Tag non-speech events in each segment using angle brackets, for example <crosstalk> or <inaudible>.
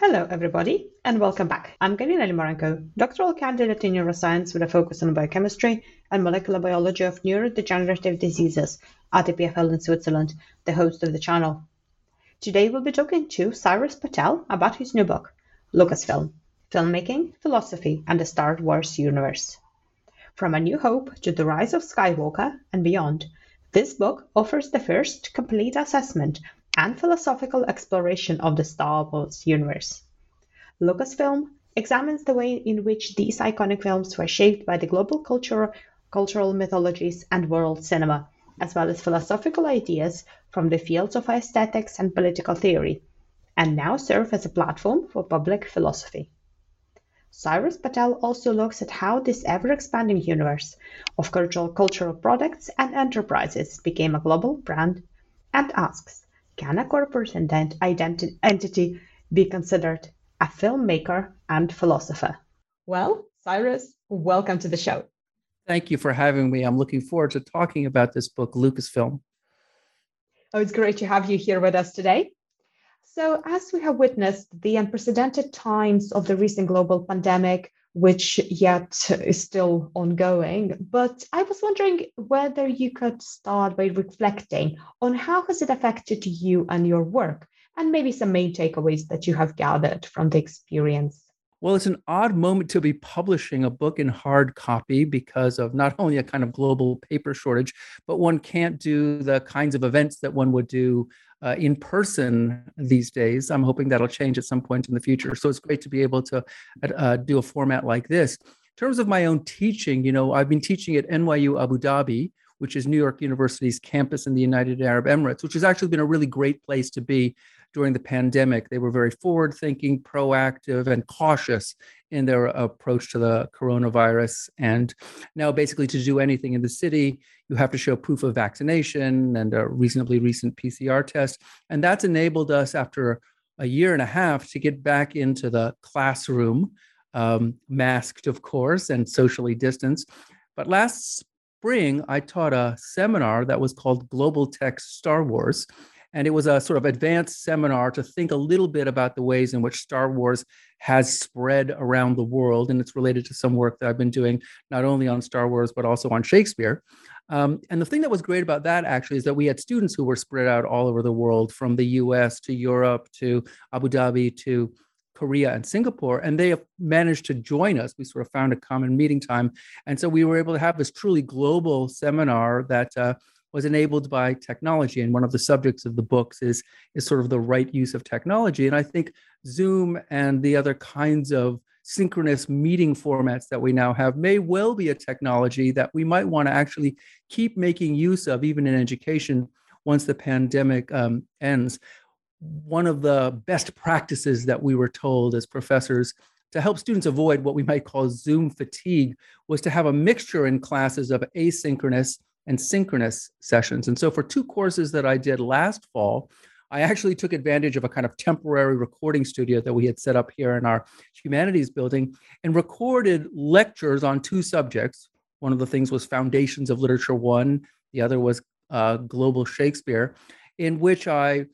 Hello, everybody, and welcome back. I'm Galina Limorenko, doctoral candidate in neuroscience with a focus on biochemistry and molecular biology of neurodegenerative diseases at EPFL in Switzerland, the host of the channel. Today, we'll be talking to Cyrus Patell about his new book, Lucasfilm Filmmaking, Philosophy, and the Star Wars Universe. From A New Hope to The Rise of Skywalker and beyond, this book offers the first complete assessment and philosophical exploration of the Star Wars universe. Lucasfilm examines the way in which these iconic films were shaped by the global culture, cultural mythologies and world cinema, as well as philosophical ideas from the fields of aesthetics and political theory, and now serve as a platform for public philosophy. Cyrus Patell also looks at how this ever expanding universe of cultural, cultural products and enterprises became a global brand and asks can a corporate entity be considered a filmmaker and philosopher? Well, Cyrus, welcome to the show. Thank you for having me. I'm looking forward to talking about this book, Lucasfilm. Oh, it's great to have you here with us today. So, as we have witnessed the unprecedented times of the recent global pandemic, which yet is still ongoing. But I was wondering whether you could start by reflecting on how has it affected you and your work, and maybe some main takeaways that you have gathered from the experience. Well, it's an odd moment to be publishing a book in hard copy because of not only a kind of global paper shortage, but one can't do the kinds of events that one would do uh, in person these days. I'm hoping that'll change at some point in the future. So it's great to be able to uh, do a format like this. In terms of my own teaching, you know, I've been teaching at NYU Abu Dhabi, which is New York University's campus in the United Arab Emirates, which has actually been a really great place to be during the pandemic. They were very forward thinking, proactive, and cautious in their approach to the coronavirus. And now, basically, to do anything in the city, you have to show proof of vaccination and a reasonably recent PCR test. And that's enabled us after a year and a half to get back into the classroom, um, masked, of course, and socially distanced. But last spring, I taught a seminar that was called Global Text Star Wars. And it was a sort of advanced seminar to think a little bit about the ways in which Star Wars has spread around the world. And it's related to some work that I've been doing, not only on Star Wars, but also on Shakespeare. Um, and the thing that was great about that actually is that we had students who were spread out all over the world, from the US to Europe to Abu Dhabi to Korea and Singapore, and they have managed to join us. We sort of found a common meeting time. And so we were able to have this truly global seminar that uh, was enabled by technology. And one of the subjects of the books is, is sort of the right use of technology. And I think Zoom and the other kinds of synchronous meeting formats that we now have may well be a technology that we might want to actually keep making use of, even in education, once the pandemic um, ends. One of the best practices that we were told as professors to help students avoid what we might call Zoom fatigue was to have a mixture in classes of asynchronous and synchronous sessions. And so, for two courses that I did last fall, I actually took advantage of a kind of temporary recording studio that we had set up here in our humanities building and recorded lectures on two subjects. One of the things was Foundations of Literature One, the other was uh, Global Shakespeare, in which I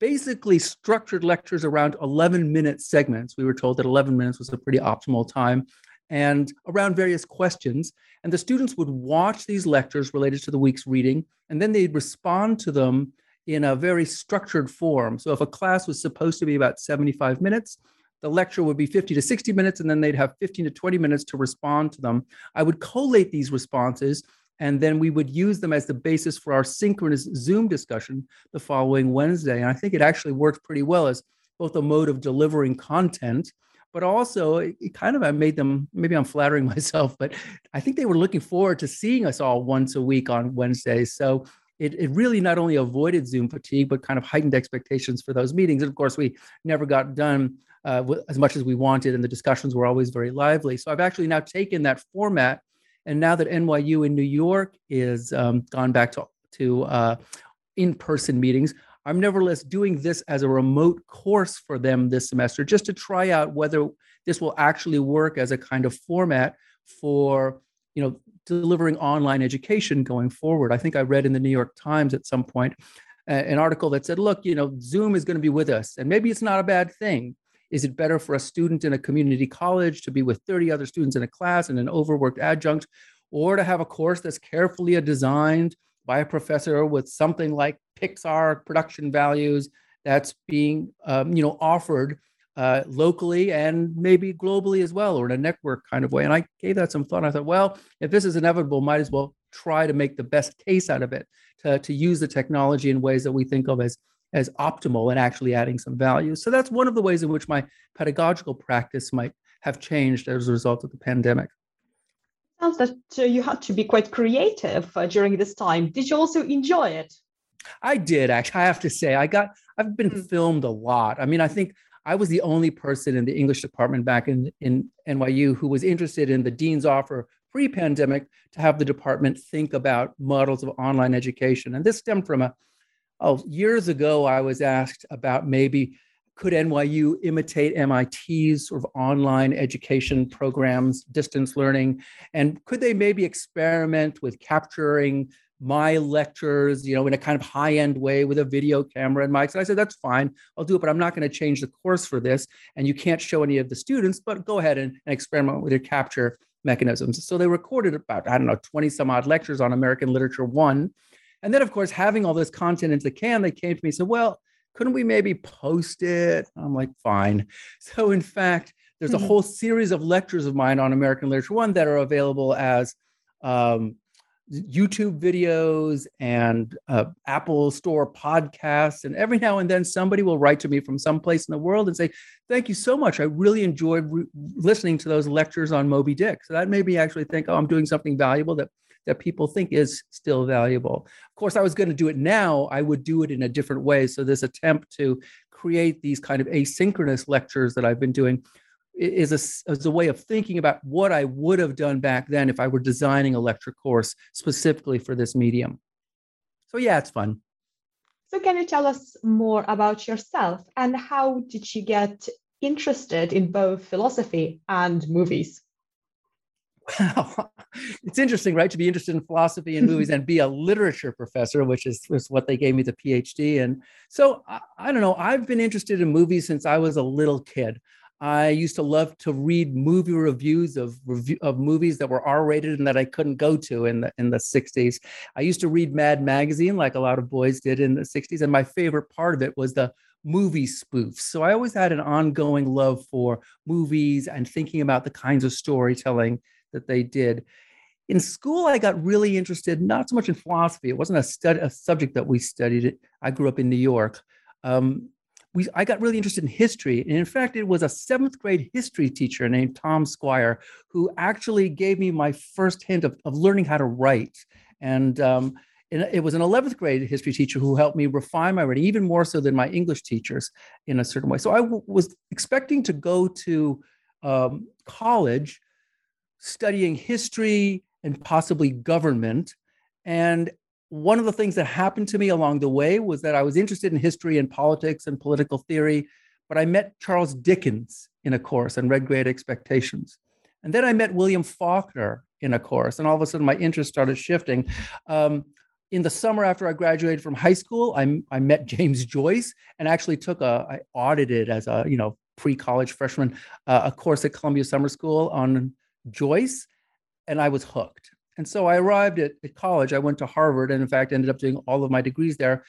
basically structured lectures around 11 minute segments. We were told that 11 minutes was a pretty optimal time and around various questions. And the students would watch these lectures related to the week's reading, and then they'd respond to them in a very structured form. So if a class was supposed to be about 75 minutes, the lecture would be 50 to 60 minutes, and then they'd have 15 to 20 minutes to respond to them. I would collate these responses And then we would use them as the basis for our synchronous Zoom discussion the following Wednesday. And I think it actually worked pretty well as both a mode of delivering content, but also it, kind of I made them, maybe I'm flattering <laughs> myself, but I think they were looking forward to seeing us all once a week on Wednesdays. So it, it really not only avoided Zoom fatigue, but kind of heightened expectations for those meetings. And of course, we never got done uh, as much as we wanted, and the discussions were always very lively. So I've actually now taken that format, and now that NYU in New York is um, gone back to to uh, in-person meetings, I'm nevertheless doing this as a remote course for them this semester, just to try out whether this will actually work as a kind of format for you know delivering online education going forward. I think I read in the New York Times at some point uh, an article that said, look, you know, Zoom is going to be with us, and maybe it's not a bad thing. Is it better for a student in a community college to be with 30 other students in a class and an overworked adjunct, or to have a course that's carefully designed by a professor with something like Pixar production values that's being, um, you know, offered uh, locally and maybe globally as well, or in a network kind of way. And I gave that some thought. I thought, well, if this is inevitable, might as well try to make the best case out of it to, to use the technology in ways that we think of as as optimal and actually adding some value. So that's one of the ways in which my pedagogical practice might have changed as a result of the pandemic. Sounds that uh, you had to be quite creative uh, during this time. Did you also enjoy it? I did actually. I have to say, I got. I've been mm. filmed a lot. I mean, I think I was the only person in the English department back in, in NYU who was interested in the dean's offer pre pandemic to have the department think about models of online education. And this stemmed from a, oh, years ago, I was asked about maybe could NYU imitate MIT's sort of online education programs, distance learning, and could they maybe experiment with capturing my lectures, you know, in a kind of high end way with a video camera and mics. And I said, that's fine. I'll do it, but I'm not going to change the course for this. And you can't show any of the students, but go ahead and, and experiment with your capture mechanisms. So they recorded about, I don't know, 20 some odd lectures on American Literature One. And then, of course, having all this content into the can, they came to me and said, well, couldn't we maybe post it? I'm like, fine. <laughs> So, in fact, there's a mm-hmm. whole series of lectures of mine on American Literature One that are available as um, YouTube videos and uh, Apple Store podcasts. And every now and then somebody will write to me from someplace in the world and say, Thank you so much. I really enjoyed re- listening to those lectures on Moby Dick. So that made me actually think, Oh, I'm doing something valuable that, that people think is still valuable. Of course, I was going to do it now, I would do it in a different way. So this attempt to create these kind of asynchronous lectures that I've been doing is a, is a way of thinking about what I would have done back then if I were designing a lecture course specifically for this medium. So yeah, it's fun. So can you tell us more about yourself and how did you get interested in both philosophy and movies? Well, <laughs> it's interesting, right? To be interested in philosophy and movies <laughs> and be a literature professor, which is, is what they gave me the PhD. And so I, I don't know, I've been interested in movies since I was a little kid. I used to love to read movie reviews of review, of movies that were R-rated and that I couldn't go to in the in the 60s. I used to read Mad Magazine like a lot of boys did in the 60s, and my favorite part of it was the movie spoofs. So I always had an ongoing love for movies and thinking about the kinds of storytelling that they did. In school, I got really interested not so much in philosophy. It wasn't a, stud, a subject that we studied. I grew up in New York. Um, we I got really interested in history. And in fact, it was a seventh grade history teacher named Tom Squire who actually gave me my first hint of, of learning how to write. And um, it was an 11th grade history teacher who helped me refine my writing even more so than my English teachers in a certain way. So I w- was expecting to go to um, college studying history and possibly government. And one of the things that happened to me along the way was that I was interested in history and politics and political theory, but I met Charles Dickens in a course and read Great Expectations. And then I met William Faulkner in a course, and all of a sudden my interest started shifting. Um, in the summer after I graduated from high school, I, I met James Joyce and actually took a, I audited as a, you know, pre-college freshman, uh, a course at Columbia Summer School on Joyce, and I was hooked. And so I arrived at, at college. I went to Harvard and, in fact, ended up doing all of my degrees there,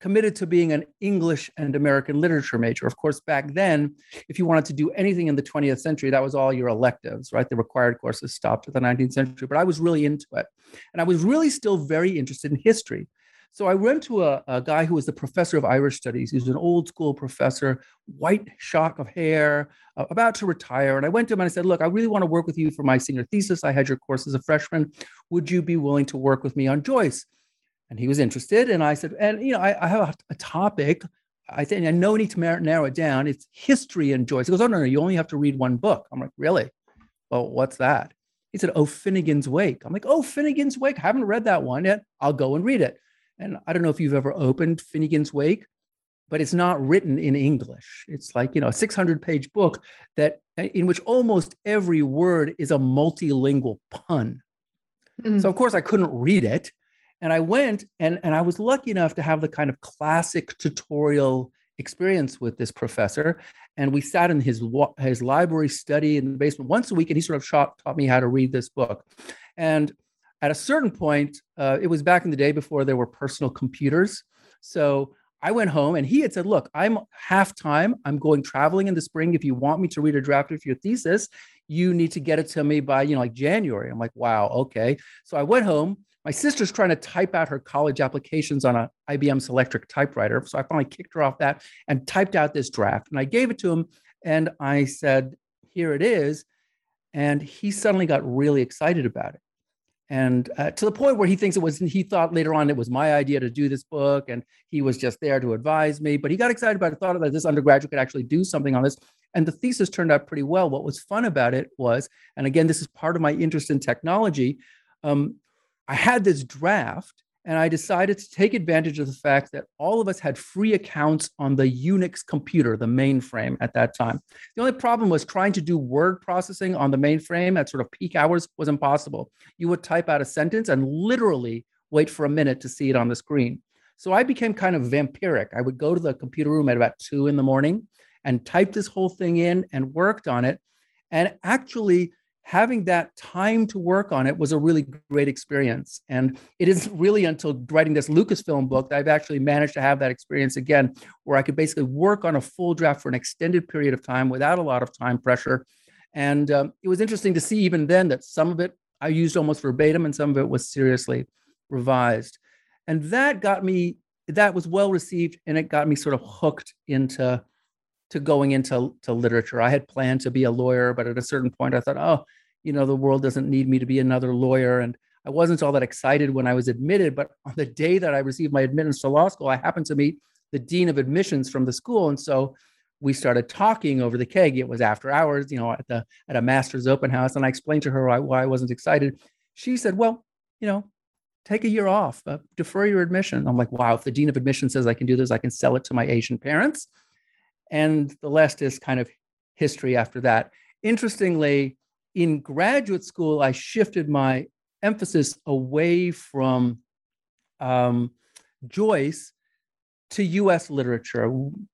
committed to being an English and American literature major. Of course, back then, if you wanted to do anything in the 20th century, that was all your electives, right? The required courses stopped at the 19th century, but I was really into it. And I was really still very interested in history. So I went to a, a guy who was the professor of Irish studies. He was an old school professor, white shock of hair, uh, about to retire. And I went to him and I said, Look, I really want to work with you for my senior thesis. I had your course as a freshman. Would you be willing to work with me on Joyce? And he was interested. And I said, And, you know, I, I have a, a, topic. I think I know we need to narrow it down. It's history and Joyce. He goes, Oh, no, no, you only have to read one book. I'm like, Really? Well, what's that? He said, Oh, Finnegans Wake. I'm like, Oh, Finnegans Wake. I haven't read that one yet. I'll go and read it. And I don't know if you've ever opened Finnegans Wake, but it's not written in English. It's like, you know, a 600 page book that in which almost every word is a multilingual pun. Mm. So of course I couldn't read it. And I went and, and I was lucky enough to have the kind of classic tutorial experience with this professor. And we sat in his, his library study in the basement once a week, and he sort of taught, taught me how to read this book. And at a certain point, uh, it was back in the day before there were personal computers. So I went home and he had said, Look, I'm half time. I'm going traveling in the spring. If you want me to read a draft of your thesis, you need to get it to me by, you know, like January. I'm like, wow, okay. So I went home. My sister's trying to type out her college applications on a IBM Selectric typewriter. So I finally kicked her off that and typed out this draft. And I gave it to him and I said, Here it is. And he suddenly got really excited about it and uh, to the point where he thinks it was he thought later on it was my idea to do this book and he was just there to advise me but he got excited about it thought that this undergraduate could actually do something on this. And the thesis turned out pretty well. What was fun about it was and again this is part of my interest in technology um, i had this draft and I decided to take advantage of the fact that all of us had free accounts on the Unix computer, the mainframe at that time. The only problem was trying to do word processing on the mainframe at sort of peak hours was impossible. You would type out a sentence and literally wait for a minute to see it on the screen. So I became kind of vampiric. I would go to the computer room at about two in the morning and type this whole thing in and worked on it. And actually, having that time to work on it was a really great experience. And it isn't really until writing this Lucasfilm book that I've actually managed to have that experience again, where I could basically work on a full draft for an extended period of time without a lot of time pressure. And um, it was interesting to see even then that some of it I used almost verbatim and some of it was seriously revised. And that got me, that was well received and it got me sort of hooked into to going into to literature. I had planned to be a lawyer, but at a certain point I thought, oh, you know, the world doesn't need me to be another lawyer. And I wasn't all that excited when I was admitted. But <laughs> on the day that I received my admittance to law school, I happened to meet the dean of admissions from the school. And so we started talking over the keg. It was after hours, you know, at the at a master's open house. And I explained to her why, why I wasn't excited. She said, Well, you know, take a year off, uh, defer your admission. I'm like, wow, if the dean of admission says I can do this, I can sell it to my Asian parents and the rest is kind of history after that. Interestingly, in graduate school, I shifted my emphasis away from um, Joyce to US literature.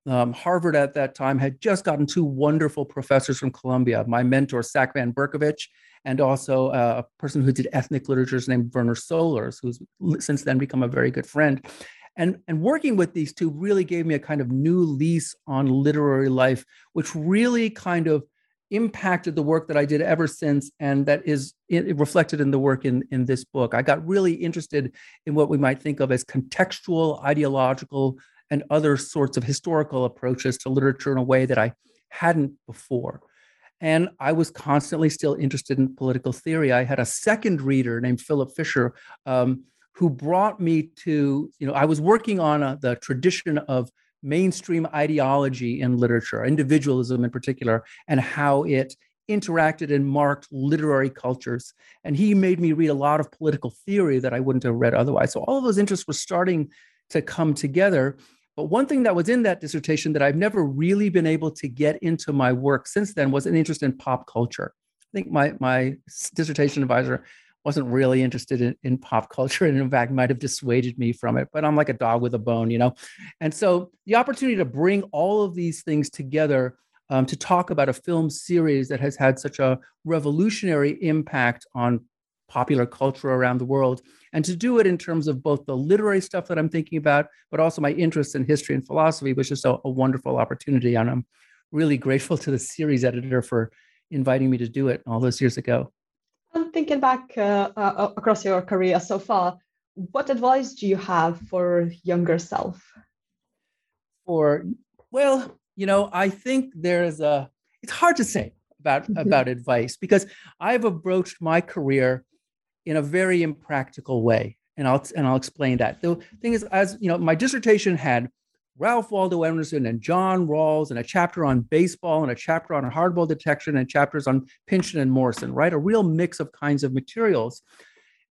Um, Harvard at that time had just gotten two wonderful professors from Columbia, my mentor, Sacvan Bercovitch, and also uh, a person who did ethnic literatures named Werner Sollors, who's since then become a very good friend. And, and working with these two really gave me a kind of new lease on literary life, which really kind of impacted the work that I did ever since, and that is reflected in the work in, in this book. I got really interested in what we might think of as contextual, ideological, and other sorts of historical approaches to literature in a way that I hadn't before. And I was constantly still interested in political theory. I had a second reader named Philip Fisher, um, who brought me to, you know, I was working on a, the tradition of mainstream ideology in literature, individualism in particular, and how it interacted and marked literary cultures. And he made me read a lot of political theory that I wouldn't have read otherwise. So all of those interests were starting to come together. But one thing that was in that dissertation that I've never really been able to get into my work since then was an interest in pop culture. I think my my dissertation advisor wasn't really interested in, in pop culture and in fact might have dissuaded me from it but i'm like a dog with a bone you know and so the opportunity to bring all of these things together um, to talk about a film series that has had such a revolutionary impact on popular culture around the world, and to do it in terms of both the literary stuff that I'm thinking about, but also my interest in history and philosophy was just a, a wonderful opportunity. And I'm really grateful to the series editor for inviting me to do it all those years ago. Thinking back uh, uh, across your career so far, what advice do you have for younger self? For well, you know, I think there's a. It's hard to say about mm-hmm. about advice because I've approached my career in a very impractical way, and I'll and I'll explain that. The thing is, as you know, my dissertation had Ralph Waldo Emerson and John Rawls, and a chapter on baseball, and a chapter on hardboiled detection, and chapters on Pynchon and Morrison. Right, a real mix of kinds of materials.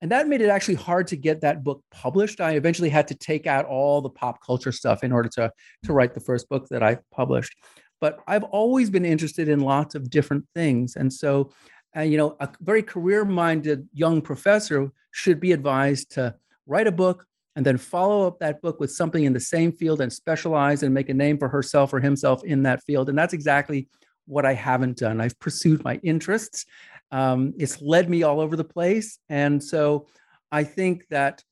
And that made it actually hard to get that book published. I eventually had to take out all the pop culture stuff in order to, to write the first book that I published but I've always been interested in lots of different things. And so, uh, you know, a very career minded young professor should be advised to write a book and then follow up that book with something in the same field and specialize and make a name for herself or himself in that field. And that's exactly what I haven't done. I've pursued my interests. Um, it's led me all over the place. And so I think that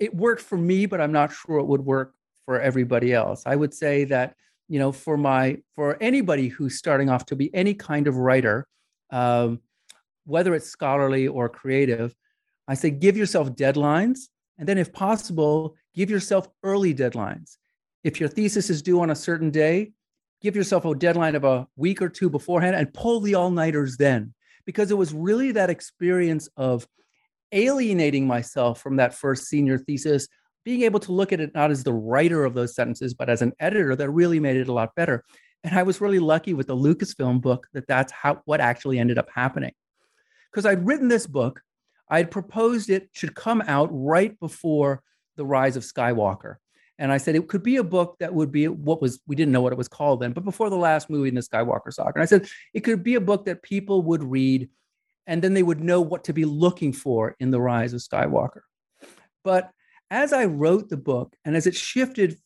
it worked for me, but I'm not sure it would work for everybody else. I would say that you know for my for anybody who's starting off to be any kind of writer um, whether it's scholarly or creative i say give yourself deadlines and then if possible give yourself early deadlines if your thesis is due on a certain day give yourself a deadline of a week or two beforehand and pull the all-nighters then because it was really that experience of alienating myself from that first senior thesis being able to look at it not as the writer of those sentences, but as an editor that really made it a lot better. And I was really lucky with the Lucasfilm book that that's how what actually ended up happening. Because I'd written this book, I'd proposed it should come out right before the rise of Skywalker. And I said it could be a book that would be what was, we didn't know what it was called then, but before the last movie in the Skywalker saga. And I said it could be a book that people would read and then they would know what to be looking for in the rise of Skywalker. But as I wrote the book and as it shifted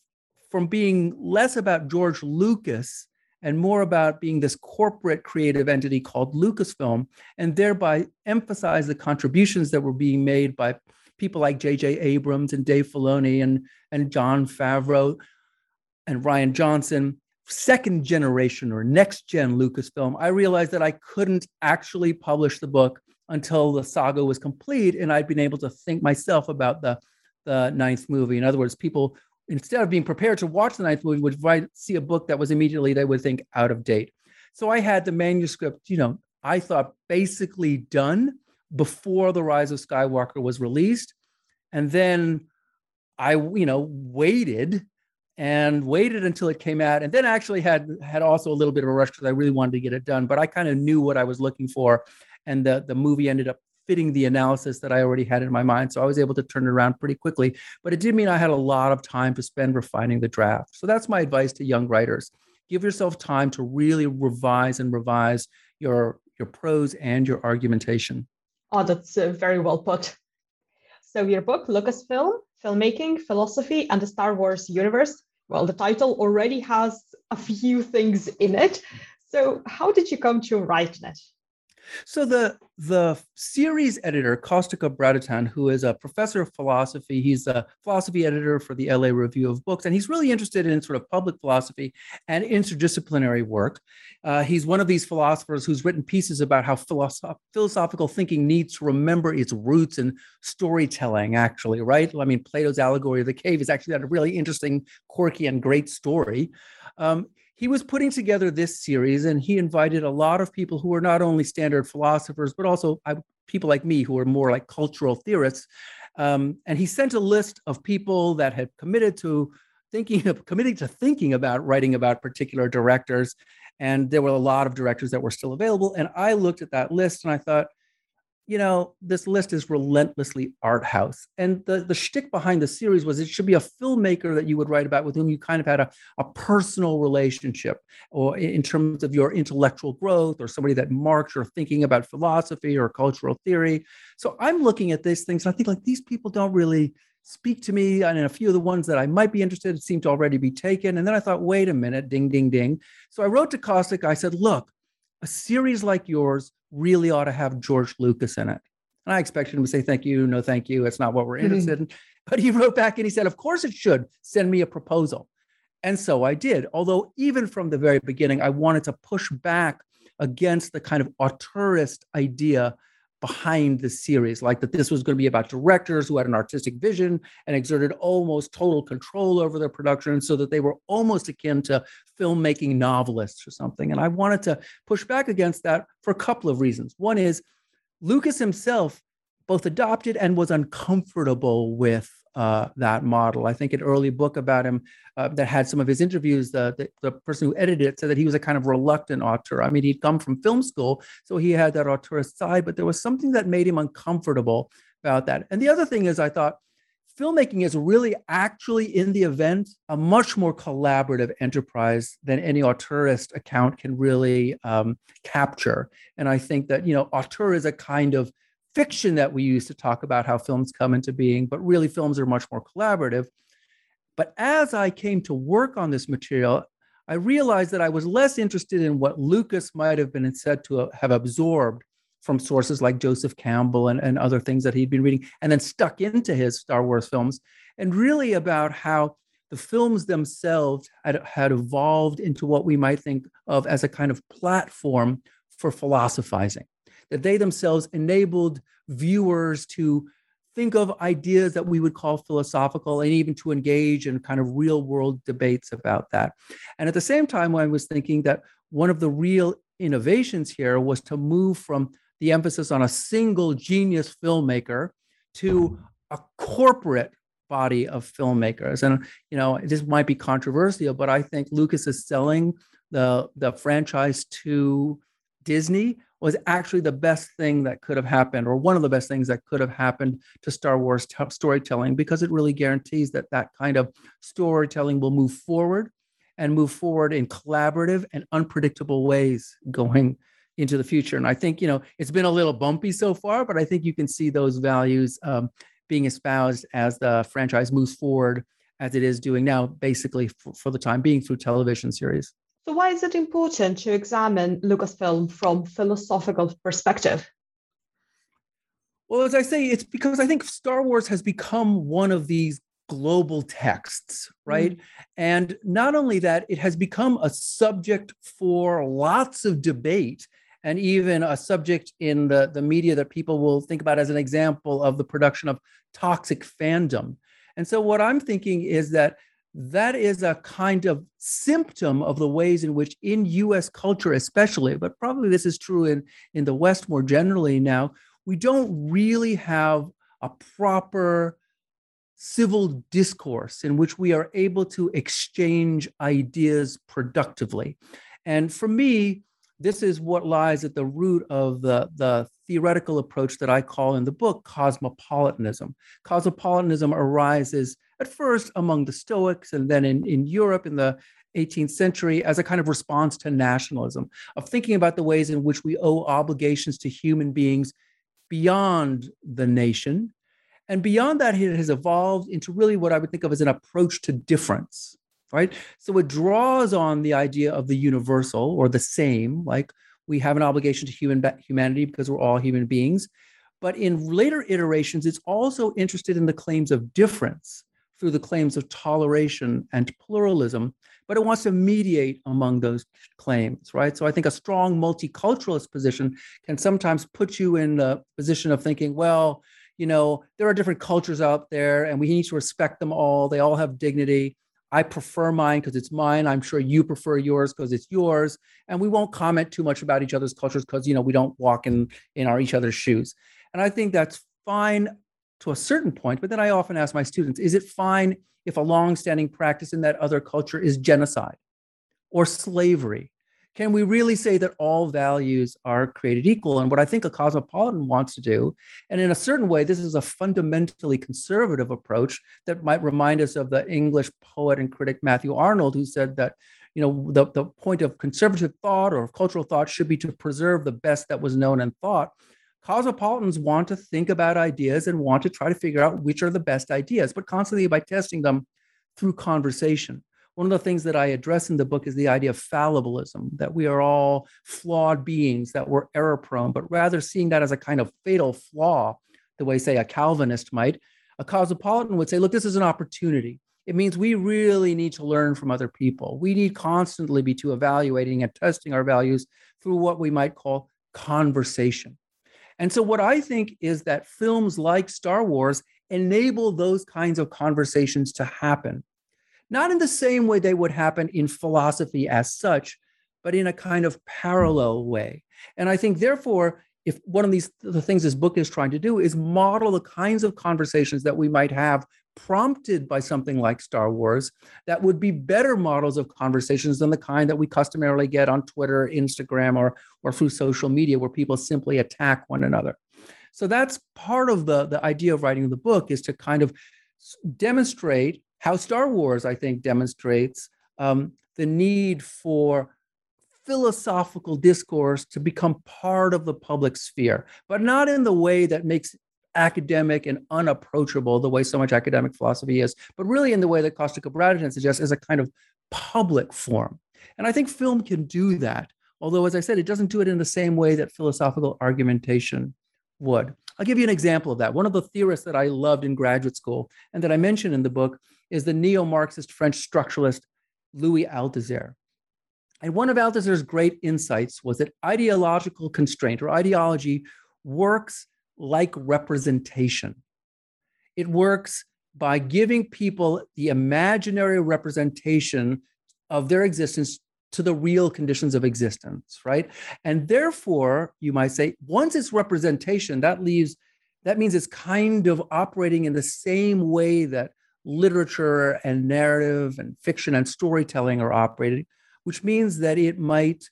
from being less about George Lucas and more about being this corporate creative entity called Lucasfilm, and thereby emphasize the contributions that were being made by people like J.J. Abrams and Dave Filoni and, and Jon Favreau and Rian Johnson, second generation or next gen Lucasfilm, I realized that I couldn't actually publish the book until the saga was complete and I'd been able to think myself about the the ninth movie. In other words, people instead of being prepared to watch the ninth movie would write, see a book that was immediately they would think out of date. So I had the manuscript, you know, I thought basically done before the Rise of Skywalker was released, and then I, you know, waited and waited until it came out. And then actually had had also a little bit of a rush because i really wanted to get it done but i kind of knew what i was looking for. And the the movie ended up fitting the analysis that I already had in my mind. So I was able to turn it around pretty quickly. But it did mean I had a lot of time to spend refining the draft. So that's my advice to young writers. Give yourself time to really revise and revise your your prose and your argumentation. Oh, that's uh, very well put. So your book, Lucasfilm, Filmmaking, Philosophy, and the Star Wars Universe. Well, the title already has a few things in it. So how did you come to write it? So the the series editor, Costica Bradatan, who is a professor of philosophy, he's a philosophy editor for the LA Review of Books, and he's really interested in sort of public philosophy and interdisciplinary work. Uh, he's one of these philosophers who's written pieces about how philosoph- philosophical thinking needs to remember its roots in storytelling, actually, right? I mean, Plato's allegory of the cave is actually a really interesting, quirky, and great story. Um, he was putting together this series and he invited a lot of people who were not only standard philosophers but also people like me who are more like cultural theorists um, and he sent a list of people that had committed to thinking of <laughs> committing to thinking about writing about particular directors and there were a lot of directors that were still available and i looked at that list and i thought you know, this list is relentlessly art house. And the, the shtick behind the series was it should be a filmmaker that you would write about with whom you kind of had a, a personal relationship or in terms of your intellectual growth or somebody that marks your thinking about philosophy or cultural theory. So I'm looking at these things and I think like these people don't really speak to me. And a few of the ones that I might be interested in seem to already be taken. And then I thought, wait a minute, ding, ding, ding. So I wrote to Kostik. I said, look, a series like yours really ought to have George Lucas in it. And I expected him to say, thank you, no, thank you. It's not what we're mm-hmm. interested in. But he wrote back and he said, of course it should. Send me a proposal. And so I did. Although, even from the very beginning, I wanted to push back against the kind of auteurist idea behind the series, like that this was going to be about directors who had an artistic vision and exerted almost total control over their production, so that they were almost akin to filmmaking novelists or something. And I wanted to push back against that for a couple of reasons. One is Lucas himself both adopted and was uncomfortable with uh, that model. I think an early book about him uh, that had some of his interviews, the, the, the person who edited it said that he was a kind of reluctant author. I mean, he'd come from film school, so he had that auteurist side, but there was something that made him uncomfortable about that. And the other thing is, I thought filmmaking is really actually in the event a much more collaborative enterprise than any auteurist account can really um, capture. And I think that you know, auteur is a kind of fiction that we use to talk about how films come into being, but really films are much more collaborative. But as I came to work on this material, I realized that I was less interested in what Lucas might have been said to have absorbed from sources like Joseph Campbell and, and other things that he'd been reading, and then stuck into his Star Wars films, and really about how the films themselves had, had evolved into what we might think of as a kind of platform for philosophizing that they themselves enabled viewers to think of ideas that we would call philosophical and even to engage in kind of real world debates about that. And at the same time, I was thinking that one of the real innovations here was to move from the emphasis on a single genius filmmaker to a corporate body of filmmakers. And you know, this might be controversial, but I think Lucas is selling the the franchise to Disney was actually the best thing that could have happened, or one of the best things that could have happened to Star Wars t- storytelling, because it really guarantees that that kind of storytelling will move forward and move forward in collaborative and unpredictable ways going into the future. And I think, you know, it's been a little bumpy so far, but I think you can see those values um, being espoused as the franchise moves forward, as it is doing now, basically for, for the time being through television series. So why is it important to examine Lucasfilm from philosophical perspective? Well, as I say, it's because I think Star Wars has become one of these global texts, right? Mm. And not only that, it has become a subject for lots of debate and even a subject in the, the media that people will think about as an example of the production of toxic fandom. And so, what I'm thinking is that that is a kind of symptom of the ways in which in US culture especially but probably this is true in in the west more generally now we don't really have a proper civil discourse in which we are able to exchange ideas productively. And for me this is what lies at the root of the, the theoretical approach that I call in the book cosmopolitanism. Cosmopolitanism arises at first among the Stoics and then in, in Europe in the 18th century as a kind of response to nationalism, of thinking about the ways in which we owe obligations to human beings beyond the nation. And beyond that, it has evolved into really what I would think of as an approach to difference, right? So it draws on the idea of the universal or the same, like we have an obligation to human humanity because we're all human beings. But in later iterations, it's also interested in the claims of difference through the claims of toleration and pluralism, but it wants to mediate among those claims, right? So I think a strong multiculturalist position can sometimes put you in the position of thinking, well, you know, there are different cultures out there and we need to respect them all. They all have dignity. I prefer mine because it's mine. I'm sure you prefer yours because it's yours. And we won't comment too much about each other's cultures because, you know, we don't walk in, in our each other's shoes. And I think that's fine to a certain point. But then I often ask my students is it fine if a long-standing practice in that other culture is genocide or slavery? Can we really say that all values are created equal? And what I think a cosmopolitan wants to do, and in a certain way, this is a fundamentally conservative approach that might remind us of the English poet and critic Matthew Arnold, who said that you know the, the point of conservative thought or cultural thought should be to preserve the best that was known and thought cosmopolitans want to think about ideas and want to try to figure out which are the best ideas, but constantly by testing them through conversation. One of the things that I address in the book is the idea of fallibilism, that we are all flawed beings, that we're error prone, but rather seeing that as a kind of fatal flaw, the way, say, a Calvinist might. A cosmopolitan would say, look, this is an opportunity. It means we really need to learn from other people. We need constantly be to evaluating and testing our values through what we might call conversation. And so, what I think is that films like Star Wars enable those kinds of conversations to happen not in the same way they would happen in philosophy as such, but in a kind of parallel way. And I think, therefore, if one of these the things this book is trying to do is model the kinds of conversations that we might have prompted by something like Star Wars that would be better models of conversations than the kind that we customarily get on Twitter, Instagram, or, or through social media where people simply attack one another. So that's part of the, the idea of writing the book is to kind of demonstrate how Star Wars, I think, demonstrates um, the need for philosophical discourse to become part of the public sphere, but not in the way that makes academic and unapproachable the way so much academic philosophy is, but really in the way that Costica Bradatan suggests as a kind of public form. And I think film can do that. Although, as I said, it doesn't do it in the same way that philosophical argumentation would. I'll give you an example of that. One of the theorists that I loved in graduate school and that I mentioned in the book is the neo Marxist French structuralist Louis Althusser. And one of Althusser's great insights was that ideological constraint or ideology works like representation. It works by giving people the imaginary representation of their existence to the real conditions of existence, right? And therefore, you might say, once it's representation, that leaves, that means it's kind of operating in the same way that literature and narrative and fiction and storytelling are operating, which means that it might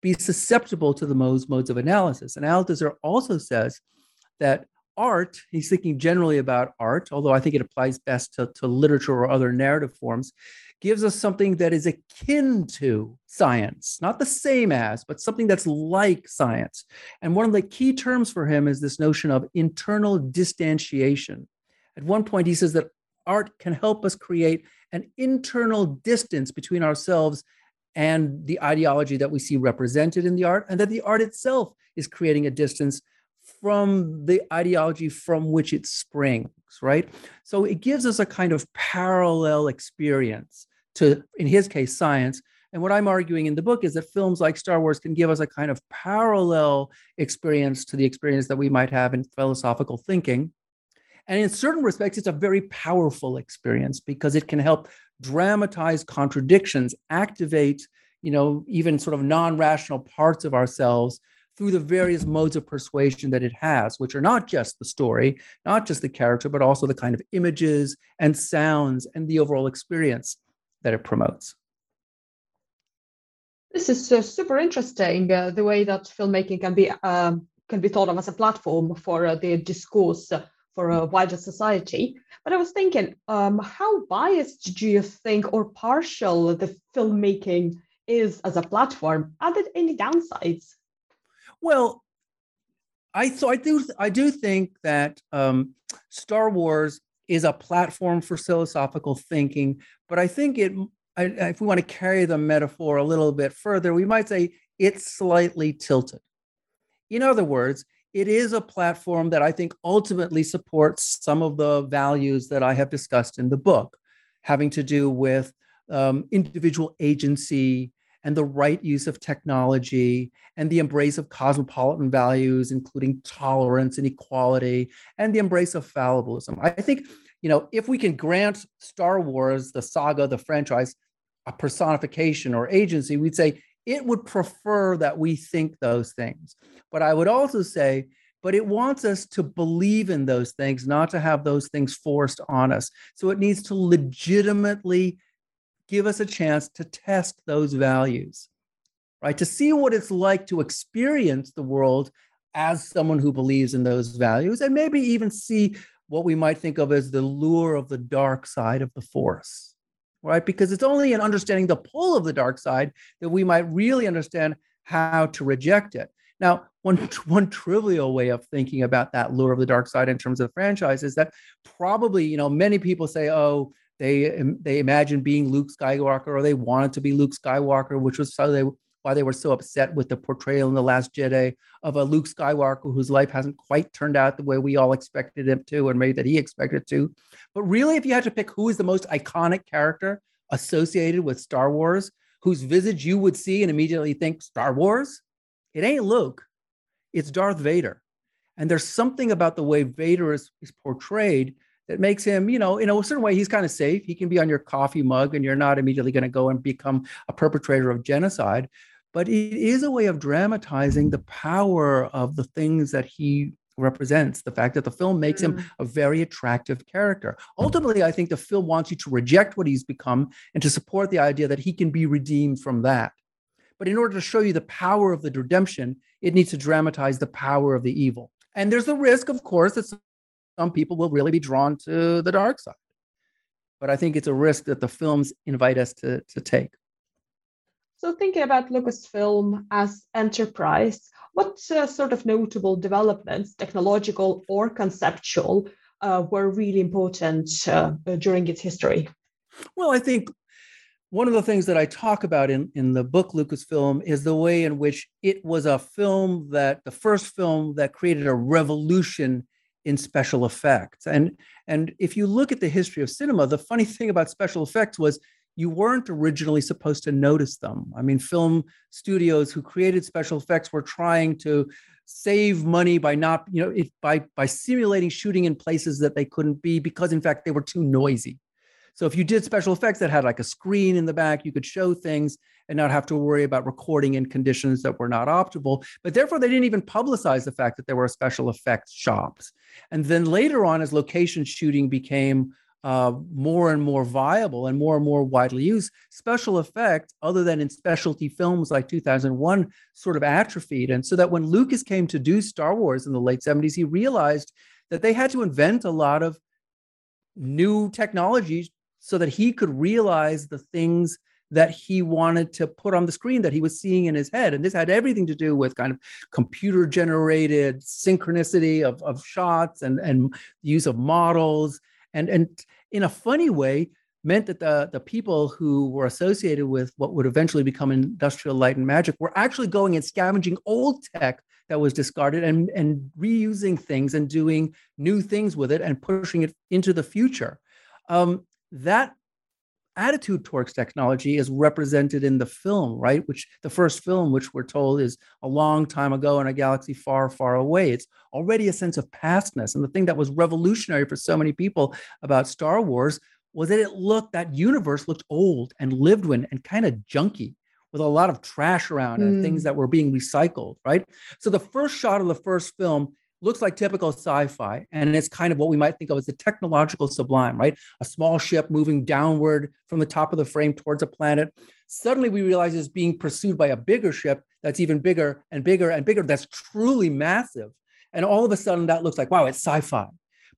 be susceptible to the modes, modes of analysis. And Althusser also says that art, he's thinking generally about art, although I think it applies best to, to literature or other narrative forms, gives us something that is akin to science, not the same as, but something that's like science. And one of the key terms for him is this notion of internal distantiation. At one point, he says that art can help us create an internal distance between ourselves and the ideology that we see represented in the art, and that the art itself is creating a distance from the ideology from which it springs, right? So it gives us a kind of parallel experience to, in his case, science. And what I'm arguing in the book is that films like Star Wars can give us a kind of parallel experience to the experience that we might have in philosophical thinking. And in certain respects, it's a very powerful experience because it can help dramatize contradictions, activate, you know, even sort of non-rational parts of ourselves through the various modes of persuasion that it has, which are not just the story, not just the character, but also the kind of images and sounds and the overall experience that it promotes. This is uh, super interesting. Uh, the way that filmmaking can be um, can be thought of as a platform for uh, the discourse for a wider society. But I was thinking, um, how biased do you think or partial the filmmaking is as a platform? Are there any downsides? Well, I so I do I do think that um, Star Wars is a platform for philosophical thinking, but I think it. I, if we want to carry the metaphor a little bit further, we might say it's slightly tilted. In other words, it is a platform that I think ultimately supports some of the values that I have discussed in the book, having to do with um, individual agency and the right use of technology and the embrace of cosmopolitan values, including tolerance and equality, and the embrace of fallibilism. I think, you know, if we can grant Star Wars, the saga, the franchise, a personification or agency, we'd say it would prefer that we think those things. But I would also say, but it wants us to believe in those things, not to have those things forced on us. So it needs to legitimately give us a chance to test those values, right? To see what it's like to experience the world as someone who believes in those values, and maybe even see what we might think of as the lure of the dark side of the force, right? Because it's only in understanding the pull of the dark side that we might really understand how to reject it. Now, one, <laughs> one trivial way of thinking about that lure of the dark side in terms of the franchise is that probably, you know, many people say, oh, they they imagine being Luke Skywalker or they wanted to be Luke Skywalker, which was so they why they were so upset with the portrayal in the Last Jedi of a Luke Skywalker whose life hasn't quite turned out the way we all expected him to, and maybe that he expected to. But really, if you had to pick who is the most iconic character associated with Star Wars, whose visage you would see and immediately think Star Wars, it ain't Luke, it's Darth Vader. And there's something about the way Vader is, is portrayed that makes him, you know, in a certain way, he's kind of safe. He can be on your coffee mug and you're not immediately going to go and become a perpetrator of genocide. But it is a way of dramatizing the power of the things that he represents the fact that the film makes him mm. a very attractive character. Ultimately, I think the film wants you to reject what he's become and to support the idea that he can be redeemed from that. But in order to show you the power of the redemption, it needs to dramatize the power of the evil. And there's the risk, of course, that some people will really be drawn to the dark side. But I think it's a risk that the films invite us to, to take. So, thinking about Lucasfilm as enterprise, what uh, sort of notable developments, technological or conceptual, uh, were really important uh, during its history? Well, I think one of the things that I talk about in, in the book Lucasfilm is the way in which it was a film that the first film that created a revolution in special effects. And, and if you look at the history of cinema, the funny <laughs> thing about special effects was you weren't originally supposed to notice them. I mean, film studios who created special effects were trying to save money by not, you know, if, by by simulating shooting in places that they couldn't be because, in fact, they were too noisy. So if you did special effects that had like a screen in the back, you could show things and not have to worry about recording in conditions that were not optimal. But therefore, they didn't even publicize the fact that there were special effects shops. And then later on, as location shooting became uh, more and more viable and more and more widely used, special effects, other than in specialty films like 2001, sort of atrophied. And so that when Lucas came to do Star Wars in the late 70s, he realized that they had to invent a lot of new technologies so that he could realize the things that he wanted to put on the screen that he was seeing in his head. And this had everything to do with kind of computer generated synchronicity of, of shots and, and use of models. And, and in a funny way, meant that the, the people who were associated with what would eventually become industrial light and magic were actually going and scavenging old tech that was discarded and, and reusing things and doing new things with it and pushing it into the future. Um, that attitude towards technology is represented in the film, right? Which the first film, which we're told is a long time ago in a galaxy far, far away. It's already a sense of pastness. And the thing that was revolutionary for so many people about Star Wars was that it looked, that universe looked old and lived in and kind of junky with a lot of trash around mm. and things hmm. that were being recycled, right? So the first shot of the first film looks like typical sci-fi and it's kind of what we might think of as the technological sublime right? A small ship moving downward from the top of the frame towards a planet. Suddenly we realize it's being pursued by a bigger ship that's even bigger and bigger and bigger that's truly massive. And all of a sudden that looks like wow it's sci-fi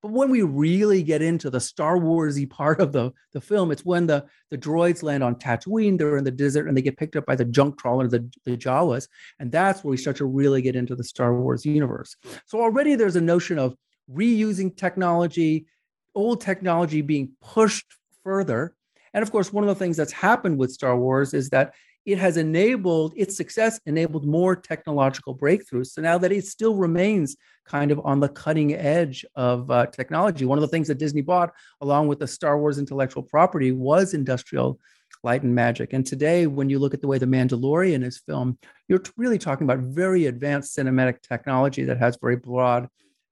but when we really get into the Star Warsy part of the, the film, it's when the, the droids land on Tatooine, they're in the desert, and they get picked up by the junk trawler, the, the Jawas. And that's where we start to really get into the Star Wars universe. So already there's a notion of reusing technology, old technology being pushed further. And of course, one of the things that's happened with Star Wars is that it has enabled its success enabled more technological breakthroughs. So now that it still remains kind of on the cutting edge of uh, technology one of the things that disney bought along with the star wars intellectual property was industrial light and magic. And today when you look at the way the mandalorian is filmed you're really talking about very advanced cinematic technology that has very broad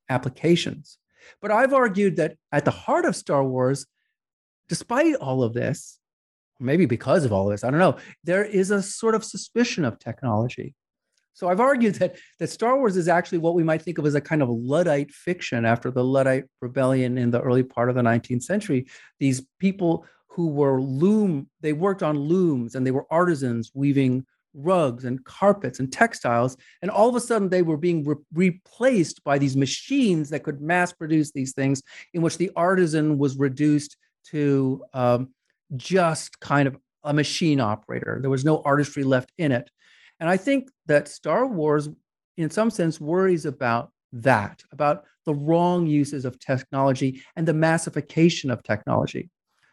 applications. But i've argued that at the heart of star wars despite all of this maybe because of all of this, I don't know, there is a sort of suspicion of technology. So I've argued that that Star Wars is actually what we might think of as a kind of Luddite fiction after the Luddite rebellion in the early part of the 19th century. These people who were loom, they worked on looms and they were artisans weaving rugs and carpets and textiles. And all of a sudden, they were being re- replaced by these machines that could mass produce these things, in which the artisan was reduced to um, just kind of a machine operator. There was no artistry left in it. And I think that Star Wars, in some sense, worries about that, about the wrong uses of technology and the massification of technology.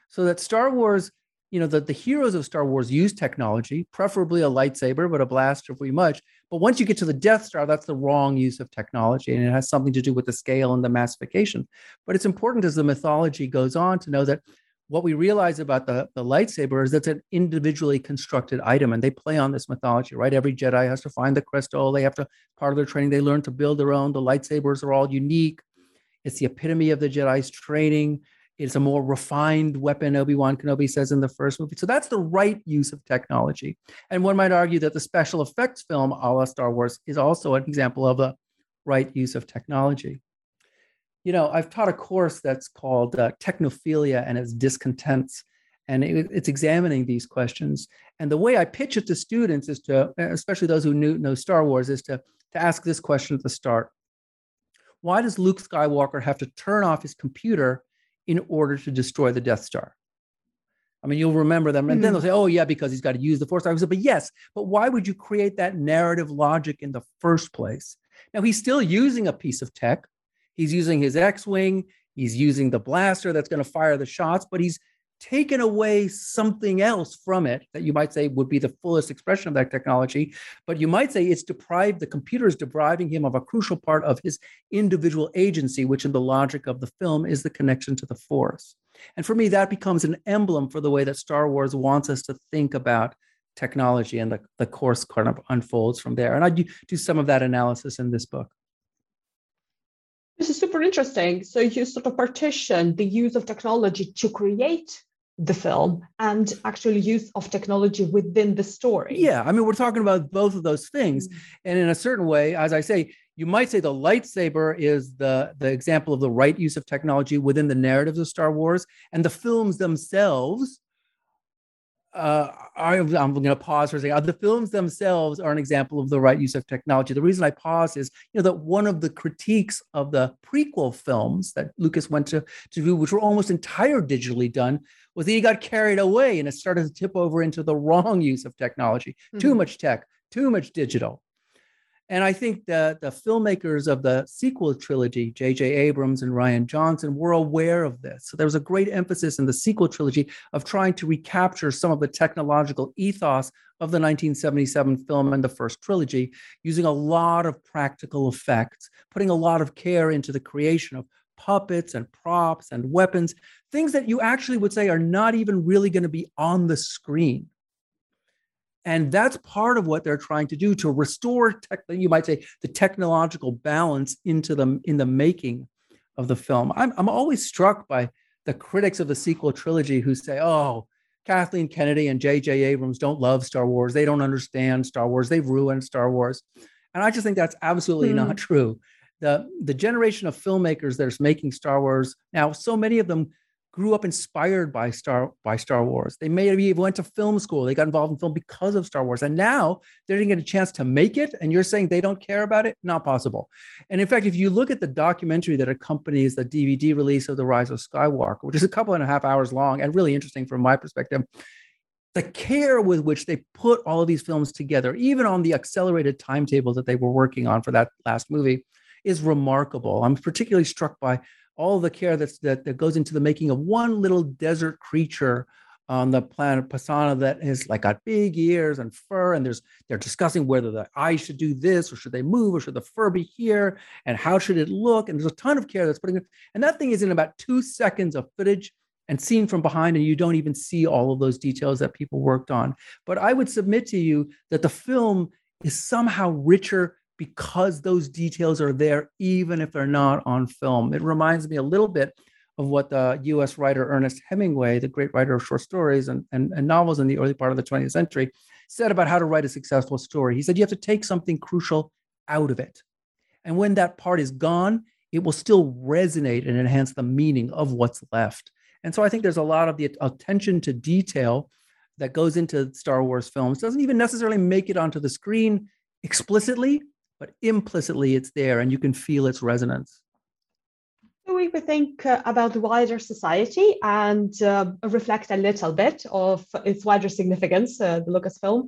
So that Star Wars, you know, that the heroes of Star Wars use technology, preferably a lightsaber, but a blaster if we much. But once you get to the Death Star, that's the wrong use of technology. And it has something to do with the scale and the massification. But it's important as the mythology goes on to know that what we realize about the, the lightsaber is that's an individually constructed item and they play on this mythology right? Every jedi has to find the crystal they have to part of their training they learn to build their own the lightsabers are all unique. It's the epitome of the jedi's training it's a more refined weapon obi-wan kenobi says in the first movie. So that's the right use of technology. And one might argue that the special effects film a la star wars is also an example of a right use of technology you know, I've taught a course that's called uh, Technophilia and its Discontents, and it, it's examining these questions. And the way I pitch it to students is to, especially those who knew, know Star Wars, is to, to ask this question at the start Why does Luke Skywalker have to turn off his computer in order to destroy the Death Star? I mean, you'll remember them, and mm-hmm. then they'll say, "Oh, yeah, because he's got to use the Force." I said, "But yes, but why would you create that narrative logic in the first place?" Now he's still using a piece of tech, He's using his X Wing, he's using the blaster that's going to fire the shots, but he's taken away something else from it that you might say would be the fullest expression of that technology. But you might say it's deprived, the computer is depriving him of a crucial part of his individual agency, which in the logic of the film is the connection to the force. And for me, that becomes an emblem for the way that Star Wars wants us to think about technology and the, the course kind of unfolds from there. And I do, do some of that analysis in this book. This is super interesting. So you sort of partition the use of technology to create the film and actual use of technology within the story. Yeah, I mean, we're talking about both of those things, mm-hmm. and in a certain way, as I say, you might say the lightsaber is the the example of the right use of technology within the narratives of Star Wars, and the films themselves uh, I, am going to pause for a second. The films themselves are an example of the right use of technology. The reason I pause is, you know, that one of the critiques of the prequel films that Lucas went to, to do, which were almost entire digitally done, was that he got carried away and it started to tip over into the wrong use of technology. Mm-hmm. Too much tech, too much digital. And I think that the filmmakers of the sequel trilogy, J.J. Abrams and Rian Johnson, were aware of this. So there was a great emphasis in the sequel trilogy of trying to recapture some of the technological ethos of the 1977 film and the first trilogy, using a lot of practical effects, putting a lot of care into the creation of puppets and props and weapons, things that you actually would say are not even really going to be on the screen. And that's part of what they're trying to do to restore tech, you might say the technological balance into the in the making of the film. I'm I'm always struck by the critics of the sequel trilogy who say, "Oh, Kathleen Kennedy and J.J. Abrams don't love Star Wars. They don't understand Star Wars. They've ruined Star Wars." And I just think that's absolutely mm. not true. The the generation of filmmakers that's making Star Wars now, so many of them grew up inspired by Star by Star Wars. They may have even went to film school. They got involved in film because of Star Wars, and now they didn't get a chance to make it. And you're saying they don't care about it? Not possible. And in fact, if you look at the documentary that accompanies the DVD release of The Rise of Skywalker, which is a couple and a half hours long and really interesting from my perspective. The care with which they put all of these films together, even on the accelerated timetable that they were working on for that last movie, is remarkable. I'm particularly struck by all the care that's that, that goes into the making of one little desert creature on the planet that has like got big ears and fur, and there's they're discussing whether the eyes should do this or should they move or should the fur be here and how should it look, and there's a ton of care that's putting it, and that thing is in about two seconds of footage and seen from behind, and you don't even see all of those details that people worked on. But I would submit to you that the film is somehow richer because those details are there, even if they're not on film. It reminds me a little bit of what the US writer Ernest Hemingway, the great writer of short stories and, and, and, novels in the early part of the 20th century, said about how to write a successful story. He said, You have to take something crucial out of it. And when that part is gone, it will still resonate and enhance the meaning of what's left. And so I think there's a lot of the attention to detail that goes into Star Wars films. Doesn't even necessarily make it onto the screen explicitly, but implicitly it's there and you can feel its resonance. So we would think uh, about the wider society and uh, reflect a little bit of its wider significance, uh, the Lucasfilm.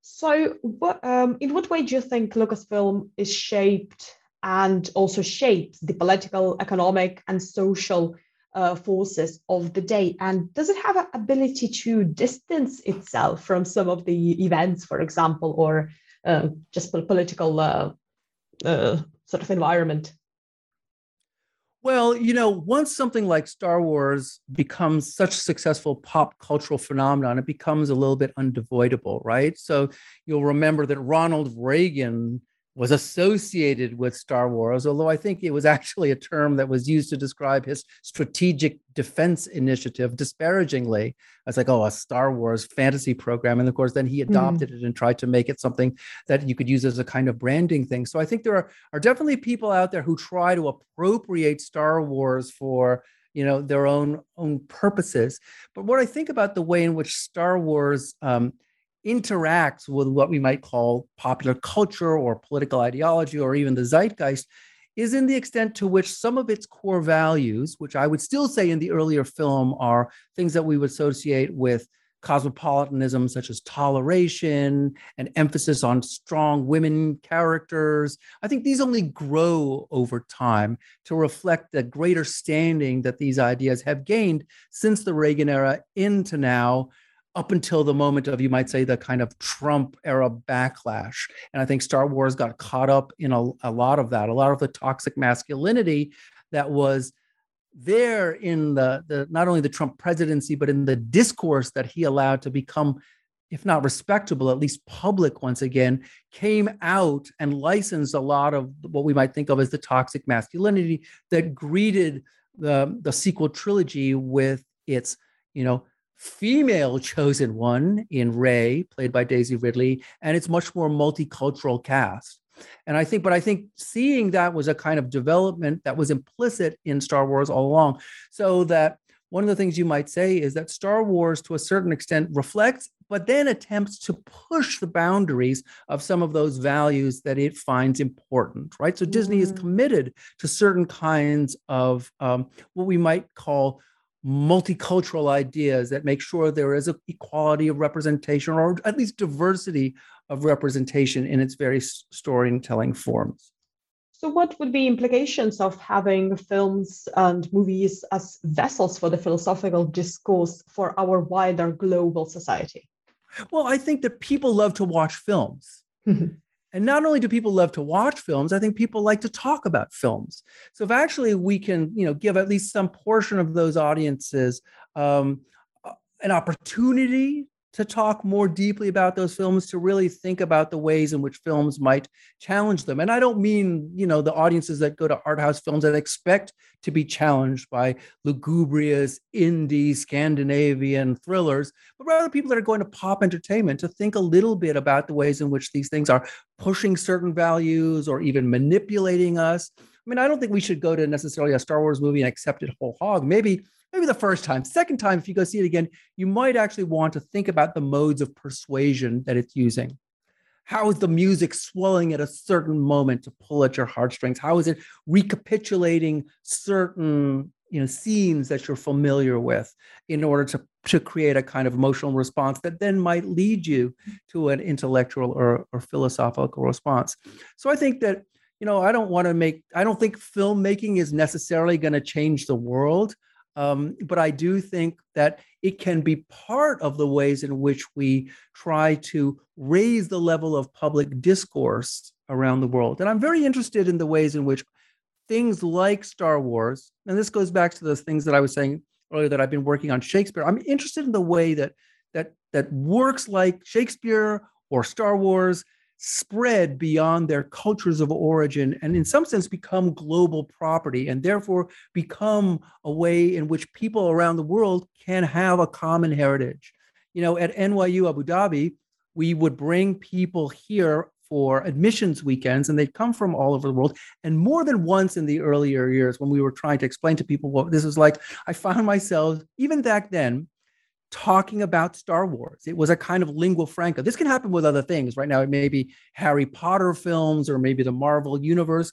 So, what, um, in what way do you think Lucasfilm is shaped and also shapes the political, economic, and social uh, forces of the day? And does it have an ability to distance itself from some of the events, for example, or uh, just political uh, uh, sort of environment? Well, you know, once something like Star Wars becomes such a successful pop cultural phenomenon, it becomes a little bit unavoidable, right? So you'll remember that Ronald Reagan was associated with Star Wars, although I think it was actually a term that was used to describe his strategic defense initiative disparagingly. It's like, oh, a Star Wars fantasy program. And of course, then he mm-hmm. adopted mm. it and tried to make it something that you could use as a kind of branding thing. So I think there are, are definitely people out there who try to appropriate Star Wars for you know their own own purposes but what i think about the way in which star wars um, interacts with what we might call popular culture or political ideology or even the zeitgeist is in the extent to which some of its core values, which I would still say in the earlier film are things that we would associate with cosmopolitanism, such as toleration and emphasis on strong women characters. I think these only grow over time to reflect the greater standing that these ideas have gained since the Reagan era into now, up until the moment of, you might say, the kind of Trump era backlash. And I think Star Wars got caught up in a, a lot of that, a lot of the toxic masculinity that was there in the, the not only the Trump presidency, but in the discourse that he allowed to become, if not respectable, at least public once again, came out and licensed a lot of what we might think of as the toxic masculinity that greeted the, the sequel trilogy with its, you know, female chosen one in Rey, played by Daisy Ridley, and it's much more multicultural cast. And I think, but I think seeing that was a kind of development that was implicit in Star Wars all along. So that one of the things you might say is that Star Wars, to a certain extent, reflects, but then attempts to push the boundaries of some of those values that it finds important, right? So mm. Disney is mm. committed to certain kinds of um, what we might call multicultural ideas that make sure there is a equality of representation or at least diversity of representation in its various storytelling forms. So, what would be implications of having films and movies as vessels for the philosophical discourse for our wider global society? Well, I think that people love to watch films. Mm-hmm. And not only do people love to watch films, I think people like to talk about films. So if actually we can, you know, give at least some portion of those audiences um, an opportunity to talk more deeply about those films to really think about the ways in which films might challenge them. And i don't mean you know the audiences that go to art house films that expect to be challenged by lugubrious indie scandinavian thrillers but rather people that are going to pop entertainment to think a little bit about the ways in which these things are pushing certain values or even manipulating us. I mean i don't think we should go to necessarily a star wars movie and accept it whole hog. Maybe maybe the first time. Second time, if you go see it again, you might actually want to think about the modes of persuasion that it's using. How is the music swelling at a certain moment to pull at your heartstrings? How is it recapitulating certain you know scenes that you're familiar with in order to to create a kind of emotional response that then might lead you to an intellectual or, or philosophical response. So I think that you know I don't want to make I don't think filmmaking is necessarily going to change the world. Um, but I do think that it can be part of the ways in which we try to raise the level of public discourse around the world. And I'm very interested in the ways in which things like Star Wars, and this goes back to those things that I was saying earlier that I've been working on Shakespeare. I'm interested in the way that that that works like Shakespeare or Star Wars spread beyond their cultures of origin and in some sense become global property and therefore become a way in which people around the world can have a common heritage. You know at nyu abu dhabi we would bring people here for admissions weekends and they'd come from all over the world. And more than once in the earlier years when we were trying to explain to people what this was like i found myself even back then talking about Star Wars. It was a kind of lingua franca. This can happen with other things. Right now, it may be Harry Potter films or maybe the Marvel universe.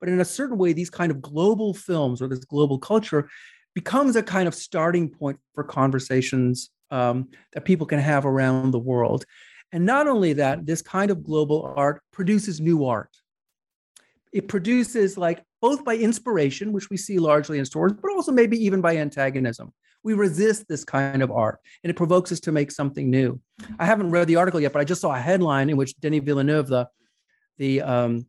But in a certain way, these kind of global films or this global culture becomes a kind of starting point for conversations um, that people can have around the world. And not only that, this kind of global art produces new art. it produces like both by inspiration, which we see largely in Star Wars, but also maybe even by antagonism. We resist this kind of art and it provokes us to make something new. I haven't read the article yet, but I just saw a headline in which Denis Villeneuve, the, the um,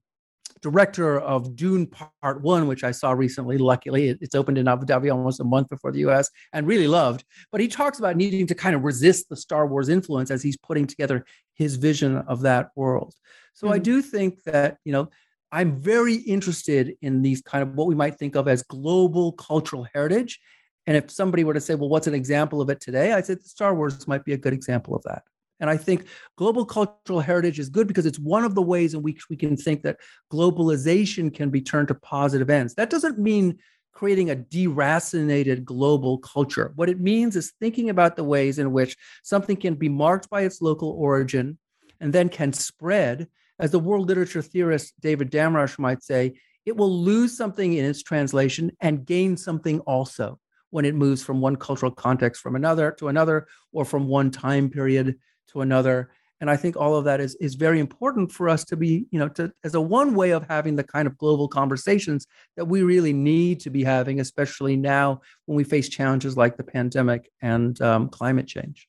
director of Dune Part One, which I saw recently. Luckily, it's opened in Abu Dhabi almost a month before the US and really loved. But he talks about needing to kind of resist the Star Wars influence as he's putting together his vision of that world. So mm-hmm. I do think that, you know, I'm very interested in these kind of what we might think of as global cultural heritage. And if somebody were to say, well, what's an example of it today? I said Star Wars might be a good example of that. And I think global cultural heritage is good because it's one of the ways in which we can think that globalization can be turned to positive ends. That doesn't mean creating a deracinated global culture. What it means is thinking about the ways in which something can be marked by its local origin and then can spread. As the world literature theorist David Damrosch might say, it will lose something in its translation and gain something also when it moves from one cultural context from another to another or from one time period to another. And i think all of that is is very important for us to be you know to as a one way of having the kind of global conversations that we really need to be having especially now when we face challenges like the pandemic and um, climate change.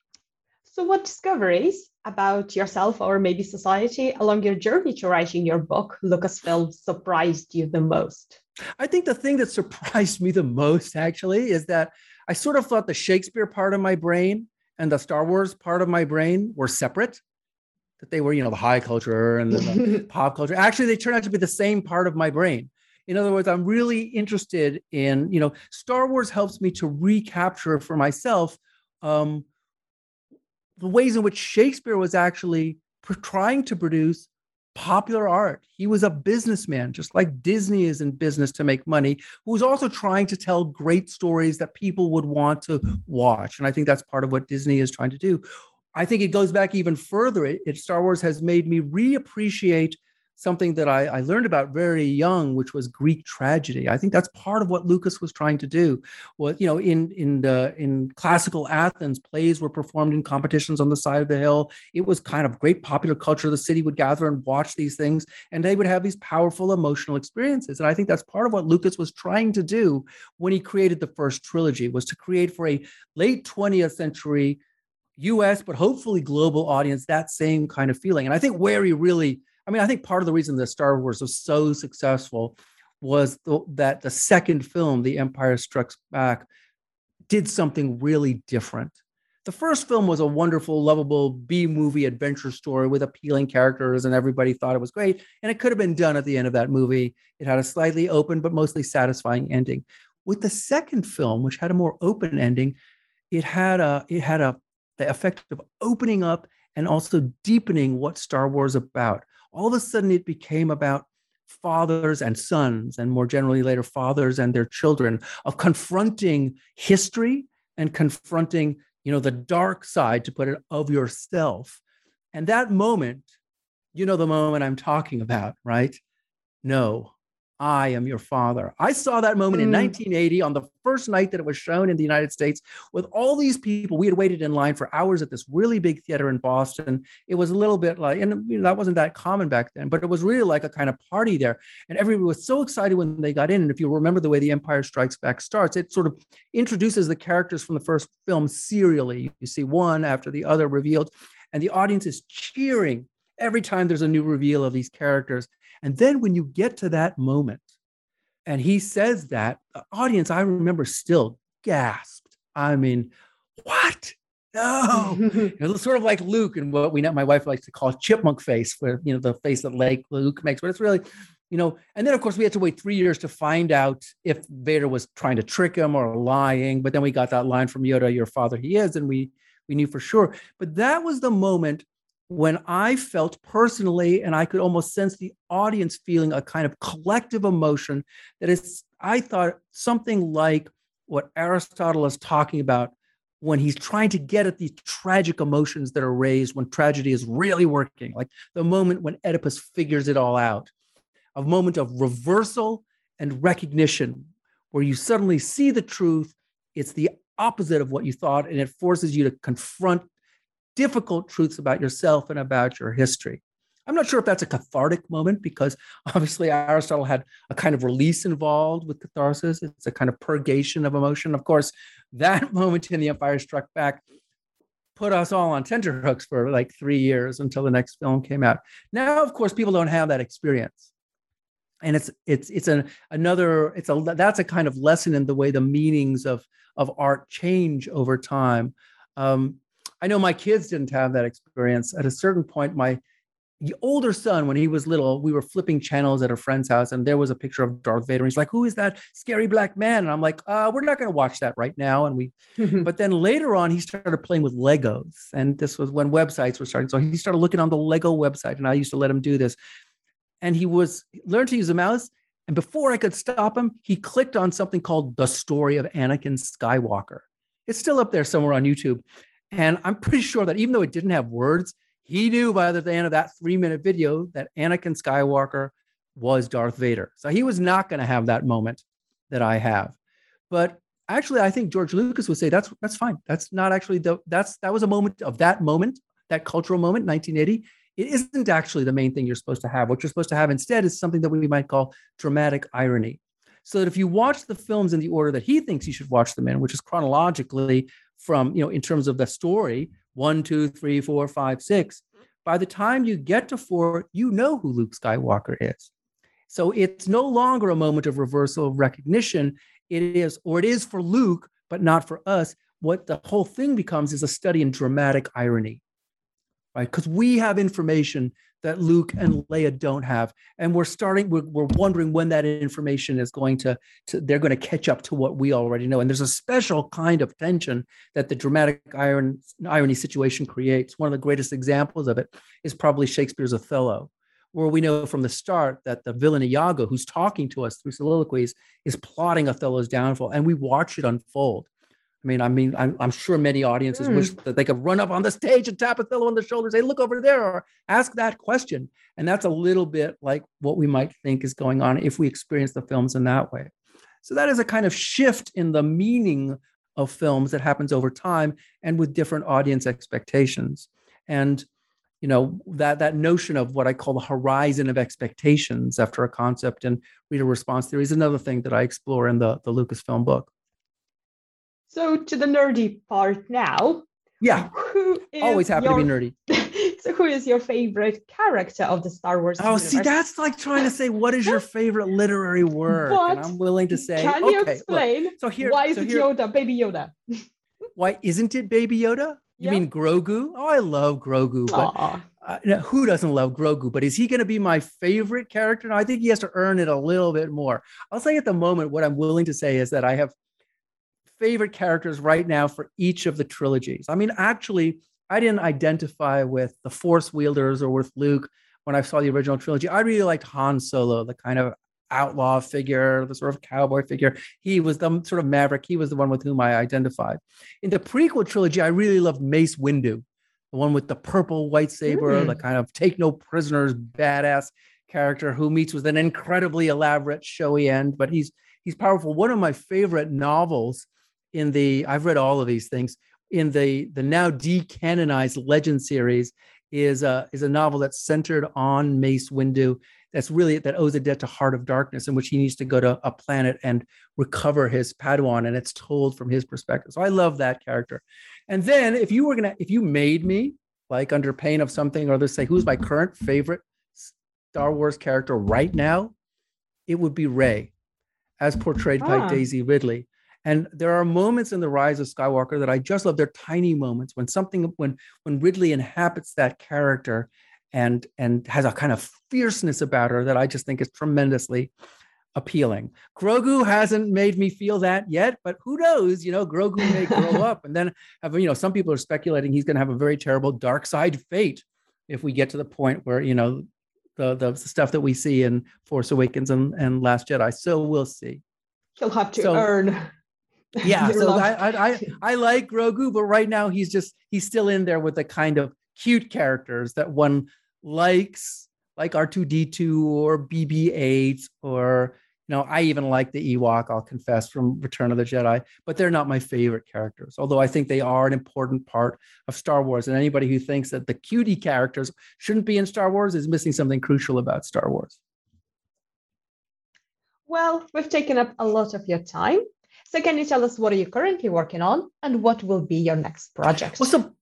So what discoveries about yourself or maybe society along your journey to writing your book lucasfilm surprised you the most i think the thing that surprised me the most actually is that i sort of thought the shakespeare part of my brain and the Star Wars part of my brain were separate. That they were, you know, the high culture and the <laughs> pop culture. Actually, they turn out to be the same part of my brain. In other words, I'm really interested in, you know, Star Wars helps me to recapture for myself um, the ways in which Shakespeare was actually trying to produce popular art. He was a businessman, just like Disney is in business to make money, who was also trying to tell great stories that people would want to watch. And I think that's part of what Disney is trying to do. I think it goes back even further. It, it Star Wars has made me reappreciate something that I, I, learned about very young, which was Greek tragedy. I think that's part of what Lucas was trying to do. Was you know, in in the in classical Athens, plays were performed in competitions on the side of the hill. It was kind of great popular culture. The city would gather and watch these things, and they would have these powerful emotional experiences. And I think that's part of what Lucas was trying to do when he created the first trilogy, was to create for a late 20th century US, but hopefully global audience, that same kind of feeling. And I think where he really I mean, I think part of the reason that Star Wars was so successful was the, that the second film, The Empire Strikes Back, did something really different. The first film was a wonderful, lovable B movie adventure story with appealing characters, and everybody thought it was great. And it could have been done at the end of that movie. It had a slightly open but mostly satisfying ending. With the second film, which had a more open ending, it had a it had a the effect of opening up and also deepening what Star Wars about all of a sudden it became about fathers and sons, and more generally later, fathers and their children, of confronting history and confronting, you know, the dark side, to put it, of yourself. And that moment, you know, the moment I'm talking about, right? No, I am your father. I saw that moment mm. in 1980 on the first night that it was shown in the United States with all these people. We had waited in line for hours at this really big theater in Boston. It was a little bit like, and you know, that wasn't that common back then, but it was really like a kind of party there. And everybody was so excited when they got in. And if you remember the way The Empire Strikes Back starts, it sort of introduces the characters from the first film serially. You see one after the other revealed, and the audience is cheering every time there's a new reveal of these characters. And then when you get to that moment and he says that, the audience, I remember still gasped. I mean, what? No, <laughs> it was sort of like Luke and what we know my wife likes to call chipmunk face, where you know the face that like Luke makes, but it's really, you know, and then of course we had to wait three years to find out if Vader was trying to trick him or lying. But then we got that line from Yoda, "Your father he is," and we we knew for sure. But that was the moment when I felt personally, and I could almost sense the audience feeling a kind of collective emotion that is, I thought, something like what Aristotle is talking about when he's trying to get at these tragic emotions that are raised when tragedy is really working, like the moment when Oedipus figures it all out, a moment of reversal and recognition where you suddenly see the truth. It's the opposite of what you thought, and it forces you to confront difficult truths about yourself and about your history. I'm not sure if that's a cathartic moment because <laughs> obviously Aristotle had a kind of release involved with catharsis. It's a kind of purgation of emotion. Of course, <laughs> that moment in The Empire Struck Back put us all on tenterhooks for like three years until the next film came out. Now, of course, people don't have that experience. And it's it's it's an another it's a that's a kind of lesson in the way the meanings of of art change over time. Um, I know my kids didn't have that experience. At a certain point, my older son, when he was little, we were flipping channels at a friend's house, and there was a picture of Darth Vader. And he's like, "Who is that scary black man?" And I'm like, uh, "We're not going to watch that right now." And we, <laughs> but then later on, he started playing with Legos, and this was when websites were starting. So he started looking on the Lego website, and I used to let him do this. And he was learned to use a mouse. And before I could stop him, he clicked on something called "The Story of Anakin Skywalker." It's still up there somewhere on YouTube. And I'm pretty sure that even though it didn't have words, he knew by the end of that three minute video that Anakin Skywalker was Darth Vader. So he was not going to have that moment that I have. But actually, I think George Lucas would say that's that's fine. That's not actually the that's that was a moment of that moment, that cultural moment, 1980. It isn't actually the main thing you're supposed to have. What you're supposed to have instead is something that we might call dramatic irony. So that if you watch the films in the order that he thinks you should watch them in, which is chronologically from, you know, in terms of the story, one, two, three, four, five, six. By the time you get to four, you know who Luke Skywalker is. So it's no longer a moment of reversal of recognition. It is, or it is for Luke, but not for us. What the whole thing becomes is a study in dramatic irony, right? Because we have information that Luke and Leia don't have. And we're starting, we're, we're wondering when that information is going to, to, they're going to catch up to what we already know. And there's a special kind of tension that the dramatic iron, irony situation creates. One of the greatest examples of it is probably Shakespeare's Othello, where we know from the start that the villain Iago, who's talking to us through soliloquies, is plotting Othello's downfall. And we watch it unfold. I mean, I mean, I'm, I'm sure many audiences mm. wish that they could run up on the stage and tap Othello on the shoulder, say, "Look over there," or ask that question. And that's a little bit like what we might think is going on if we experience the films in that way. So that is a kind of shift in the meaning of films that happens over time and with different audience expectations. And you know that that notion of what I call the horizon of expectations after a concept and reader response theory is another thing that I explore in the the Lucasfilm book. So to the nerdy part now. Yeah. Who always happy your, to be nerdy. <laughs> so who is your favorite character of the Star Wars? Oh, universe? see, that's like trying to say what is your <laughs> favorite literary work? But and I'm willing to say. Can okay, you explain? Look, so here, why is so it here, Yoda, Baby Yoda? <laughs> why isn't it Baby Yoda? You mean Grogu? Oh, I love Grogu, but uh, who doesn't love Grogu? But is he going to be my favorite character? No, I think he has to earn it a little bit more. I'll say at the moment, what I'm willing to say is that I have favorite characters right now for each of the trilogies. I mean, actually, I didn't identify with the Force wielders or with Luke when I saw the original trilogy. I really liked Han Solo, the kind of outlaw figure, the sort of cowboy figure. He was the sort of maverick. He was the one with whom I identified. In the prequel trilogy, I really loved Mace Windu, the one with the purple lightsaber, mm. the kind of take no prisoners, badass character who meets with an incredibly elaborate, showy end, but he's he's powerful. One of my favorite novels in the I've read all of these things in the the now decanonized Legend series is a is a novel that's centered on Mace Windu. That's really that owes a debt to Heart of Darkness, in which he needs to go to a planet and recover his Padawan, and it's told from his perspective. So I love that character. And then if you were gonna, if you made me like under pain of something or let's say who's my current favorite Star Wars character right now, it would be Rey, as portrayed ah. by Daisy Ridley. And there are moments in the rise of Skywalker that I just love. They're tiny moments when something when when Ridley inhabits that character and and has a kind of fierceness about her that I just think is tremendously appealing. Grogu hasn't made me feel that yet, but who knows? You know, Grogu may grow <laughs> up and then have, you know, some people are speculating he's going to have a very terrible dark side fate if we get to the point where, you know, the, the stuff that we see in Force Awakens and, and Last Jedi. So we'll see. He'll have to so, earn yeah so I, I <laughs> i like grogu but right now he's just he's still in there with the kind of cute characters that one likes like r2d2 or bb8 or You know, I even like the Ewok, I'll confess, from Return of the Jedi, but they're not my favorite characters, although I think they are an important part of Star Wars. And anybody who thinks that the cutie characters shouldn't be in Star Wars is missing something crucial about Star Wars. Well, we've taken up a lot of your time. So, can you tell us what are you currently working on and what will be your next project? Well, so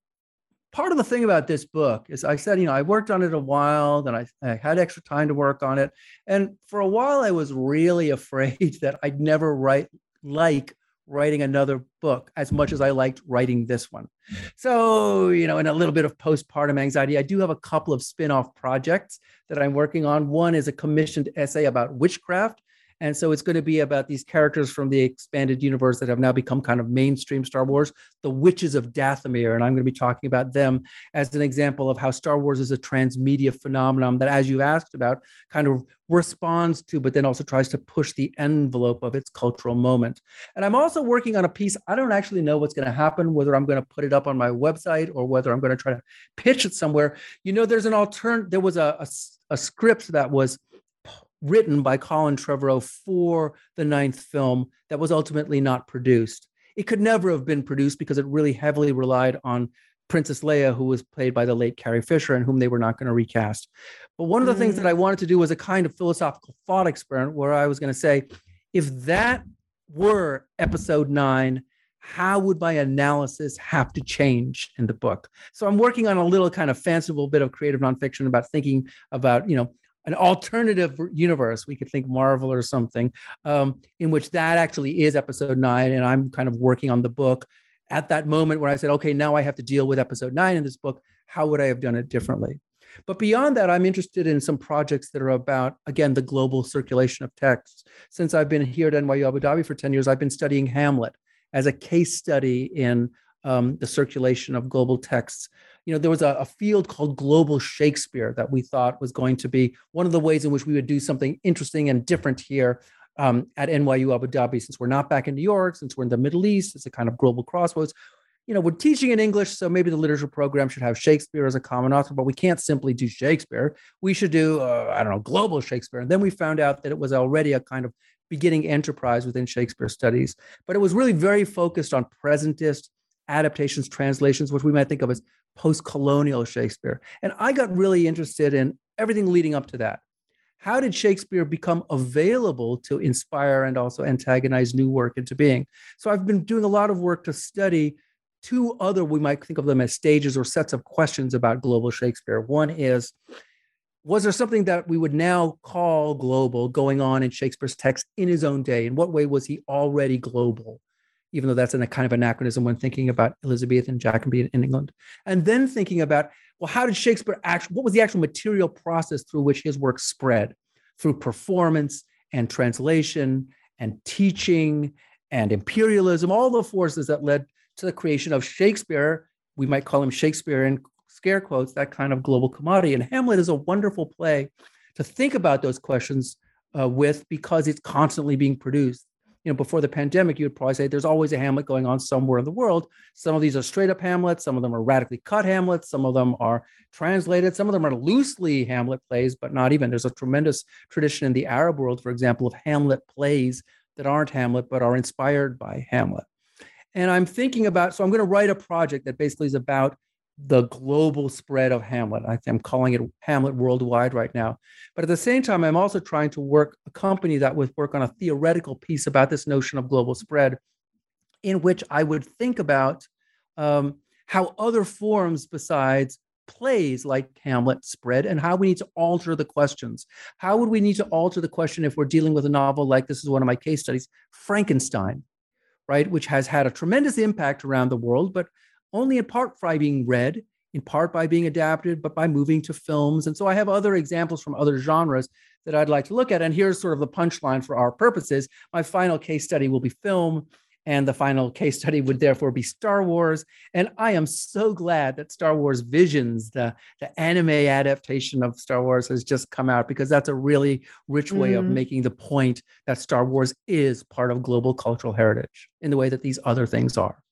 part of the thing about this book is I said, you know, I worked on it a while, then I, I, had extra time to work on it. And for a while, I was really <laughs> afraid that I'd never write like writing another book as much as I liked writing this one. So, you know, in a little bit of postpartum anxiety, I do have a couple of spin off projects that I'm working on. One is a commissioned essay about witchcraft and so it's going to be about these characters from the expanded universe that have now become kind of mainstream Star Wars, the Witches of Dathomir. And I'm going to be talking about them as an example of how Star Wars is a transmedia phenomenon that, as you asked about, kind of responds to, but then also tries to push the envelope of its cultural moment. And I'm also working on a piece. I don't actually know what's going to happen, whether I'm going to put it up on my website or whether I'm going to try to pitch it somewhere. You know, there's an alternate, there was a, a, a script that was written by Colin Trevorrow for the ninth film that was ultimately not produced. It could never have been produced because it really heavily relied on Princess Leia, who was played by the late Carrie Fisher, and whom they were not going to recast. But one of the mm. things that I mm. wanted to do was a kind of philosophical thought experiment where I was going to say, if that were episode nine, how would my analysis have to change in the book? So I'm working on a little kind of fanciful bit of creative nonfiction about thinking about, you know, an alternative universe. We could think Marvel or something, um, in which that actually is episode nine. And I'm kind of working on the book at that moment where I said, okay, now I have to deal with episode nine in this book. How would I have done it differently? But beyond that, I'm interested in some projects that are about, again, the global circulation of texts. Since I've been here at NYU Abu Dhabi for 10 years, I've been studying Hamlet as a case study in um, the circulation of global texts you know, there was a, a, field called global Shakespeare that we thought was going to be one of the ways in which we would do something interesting and different here um, at NYU Abu Dhabi. Since we're not back in New York, since we're in the Middle East, it's a kind of global crossroads. You know, we're teaching in English, so maybe the literature program should have Shakespeare as a common author, but we can't simply do Shakespeare. We should do, uh, I don't know, global Shakespeare. And then we found out that it was already a kind of beginning enterprise within Shakespeare studies, but it was really very focused on presentist adaptations, translations, which we might think of as post colonial Shakespeare. And I got really interested in everything leading up to that. How did Shakespeare become available to inspire and also antagonize new work into being? So I've been doing a lot of work to study two other, we might think of them as stages or sets of questions about global Shakespeare. One is, was there something that we would now call global going on in Shakespeare's text in his own day? In what way was he already global? Even though that's in a kind of anachronism when thinking about Elizabethan Jacobean in England. And then thinking about, well, how did Shakespeare actually, what was the actual material process through which his work spread? Through performance and translation and teaching and imperialism, all the forces that led to the creation of Shakespeare. We might call him Shakespeare in scare quotes, that kind of global commodity. And Hamlet is a wonderful play to think about those questions uh, with because it's constantly being produced you know, before the pandemic, you would probably say there's always a Hamlet going on somewhere in the world. Some of these are straight up Hamlets, some of them are radically cut Hamlets, some of them are translated, some of them are loosely Hamlet plays, but not even. There's a tremendous tradition in the Arab world, for example, of Hamlet plays that aren't Hamlet but are inspired by Hamlet. And I'm thinking about, so I'm going to write a project that basically is about the global spread of Hamlet. I, am calling it Hamlet worldwide right now. But at the same time, I'm also trying to work accompany that with work on a theoretical piece about this notion of global spread, in which I would think about um, how other forms besides plays like Hamlet spread and how we need to alter the questions. How would we need to alter the question if we're dealing with a novel like this is one of my case studies, Frankenstein, right, which has had a tremendous impact around the world, but only in part by being read, in part by being adapted, but by moving to films. And so I have other examples from other genres that I'd like to look at. And here's sort of the punchline for our purposes. My final case study will be film, and the final case study would therefore be Star Wars. And I am so glad that Star Wars Visions, the, the anime adaptation of Star Wars, has just come out because that's a really rich way mm. of making the point that Star Wars is part of global cultural heritage in the way that these other things are.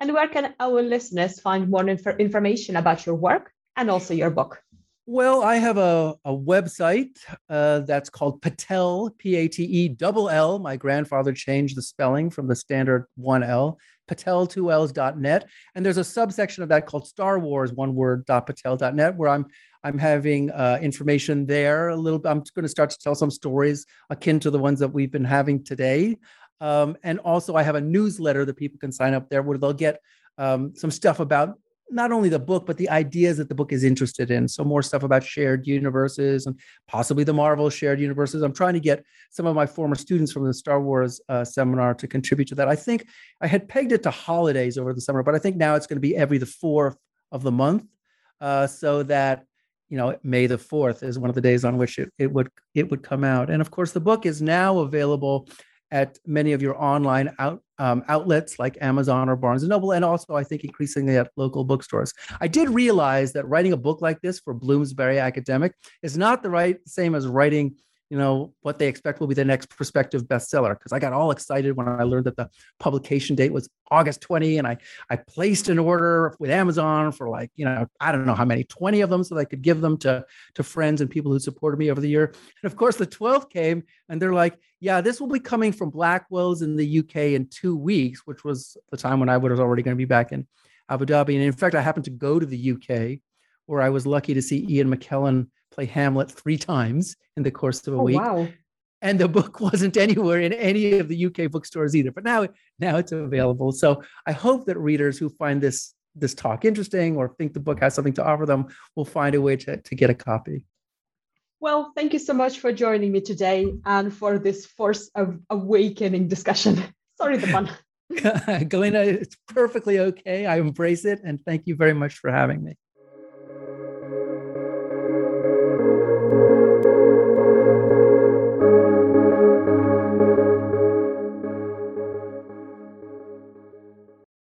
And where can our listeners find more inf- information about your work and also your book? Well, I have a, a website uh, that's called Patell, P A T E double L. My grandfather changed the spelling from the standard one L, patel2ls.net. And there's a subsection of that called Star Wars, one word, patel.net, where I'm I'm having uh, information there a little bit. I'm going to start to tell some stories akin to the ones that we've been having today. Um, and also, I have a newsletter that people can sign up there where they'll get um, some stuff about not only the book, but the ideas that the book is interested in. So more stuff about shared universes and possibly the Marvel shared universes. I'm trying to get some of my former students from the Star Wars uh, seminar to contribute to that. I think I had pegged it to holidays over the summer, but I think now it's going to be every the fourth of the month, uh, so that you know May the fourth is one of the days on which it, it would it would come out. And of course, the book is now available at many of your online out, um, outlets like Amazon or Barnes and Noble, and also I think increasingly at local bookstores. I did realize that writing a book like this for Bloomsbury Academic is not the right same as writing you know what they expect will be the next prospective bestseller. Because i got all excited when i learned that the publication date was august 20 and i i placed an order with amazon for like you know i don't know how many 20 of them so that i could give them to to friends and people who supported me over the year. And of course the 12th came and they're like yeah this will be coming from blackwell's in the uk in two weeks which was the time when i was already going to be back in abu dhabi. And in fact i happened to go to the uk where i was lucky to see ian mckellen play Hamlet three times in the course of a oh, week. Wow. And the book <laughs> wasn't anywhere in any of the UK bookstores either. But now, now it's available. So I hope that readers who find this this talk interesting or think the book has something to offer them will find a way to, to get a copy. Well, thank you so much for joining me today and for this force of awakening discussion. <laughs> Sorry, the pun. <laughs> Galina, it's perfectly okay. I embrace it. And thank you very much for having me.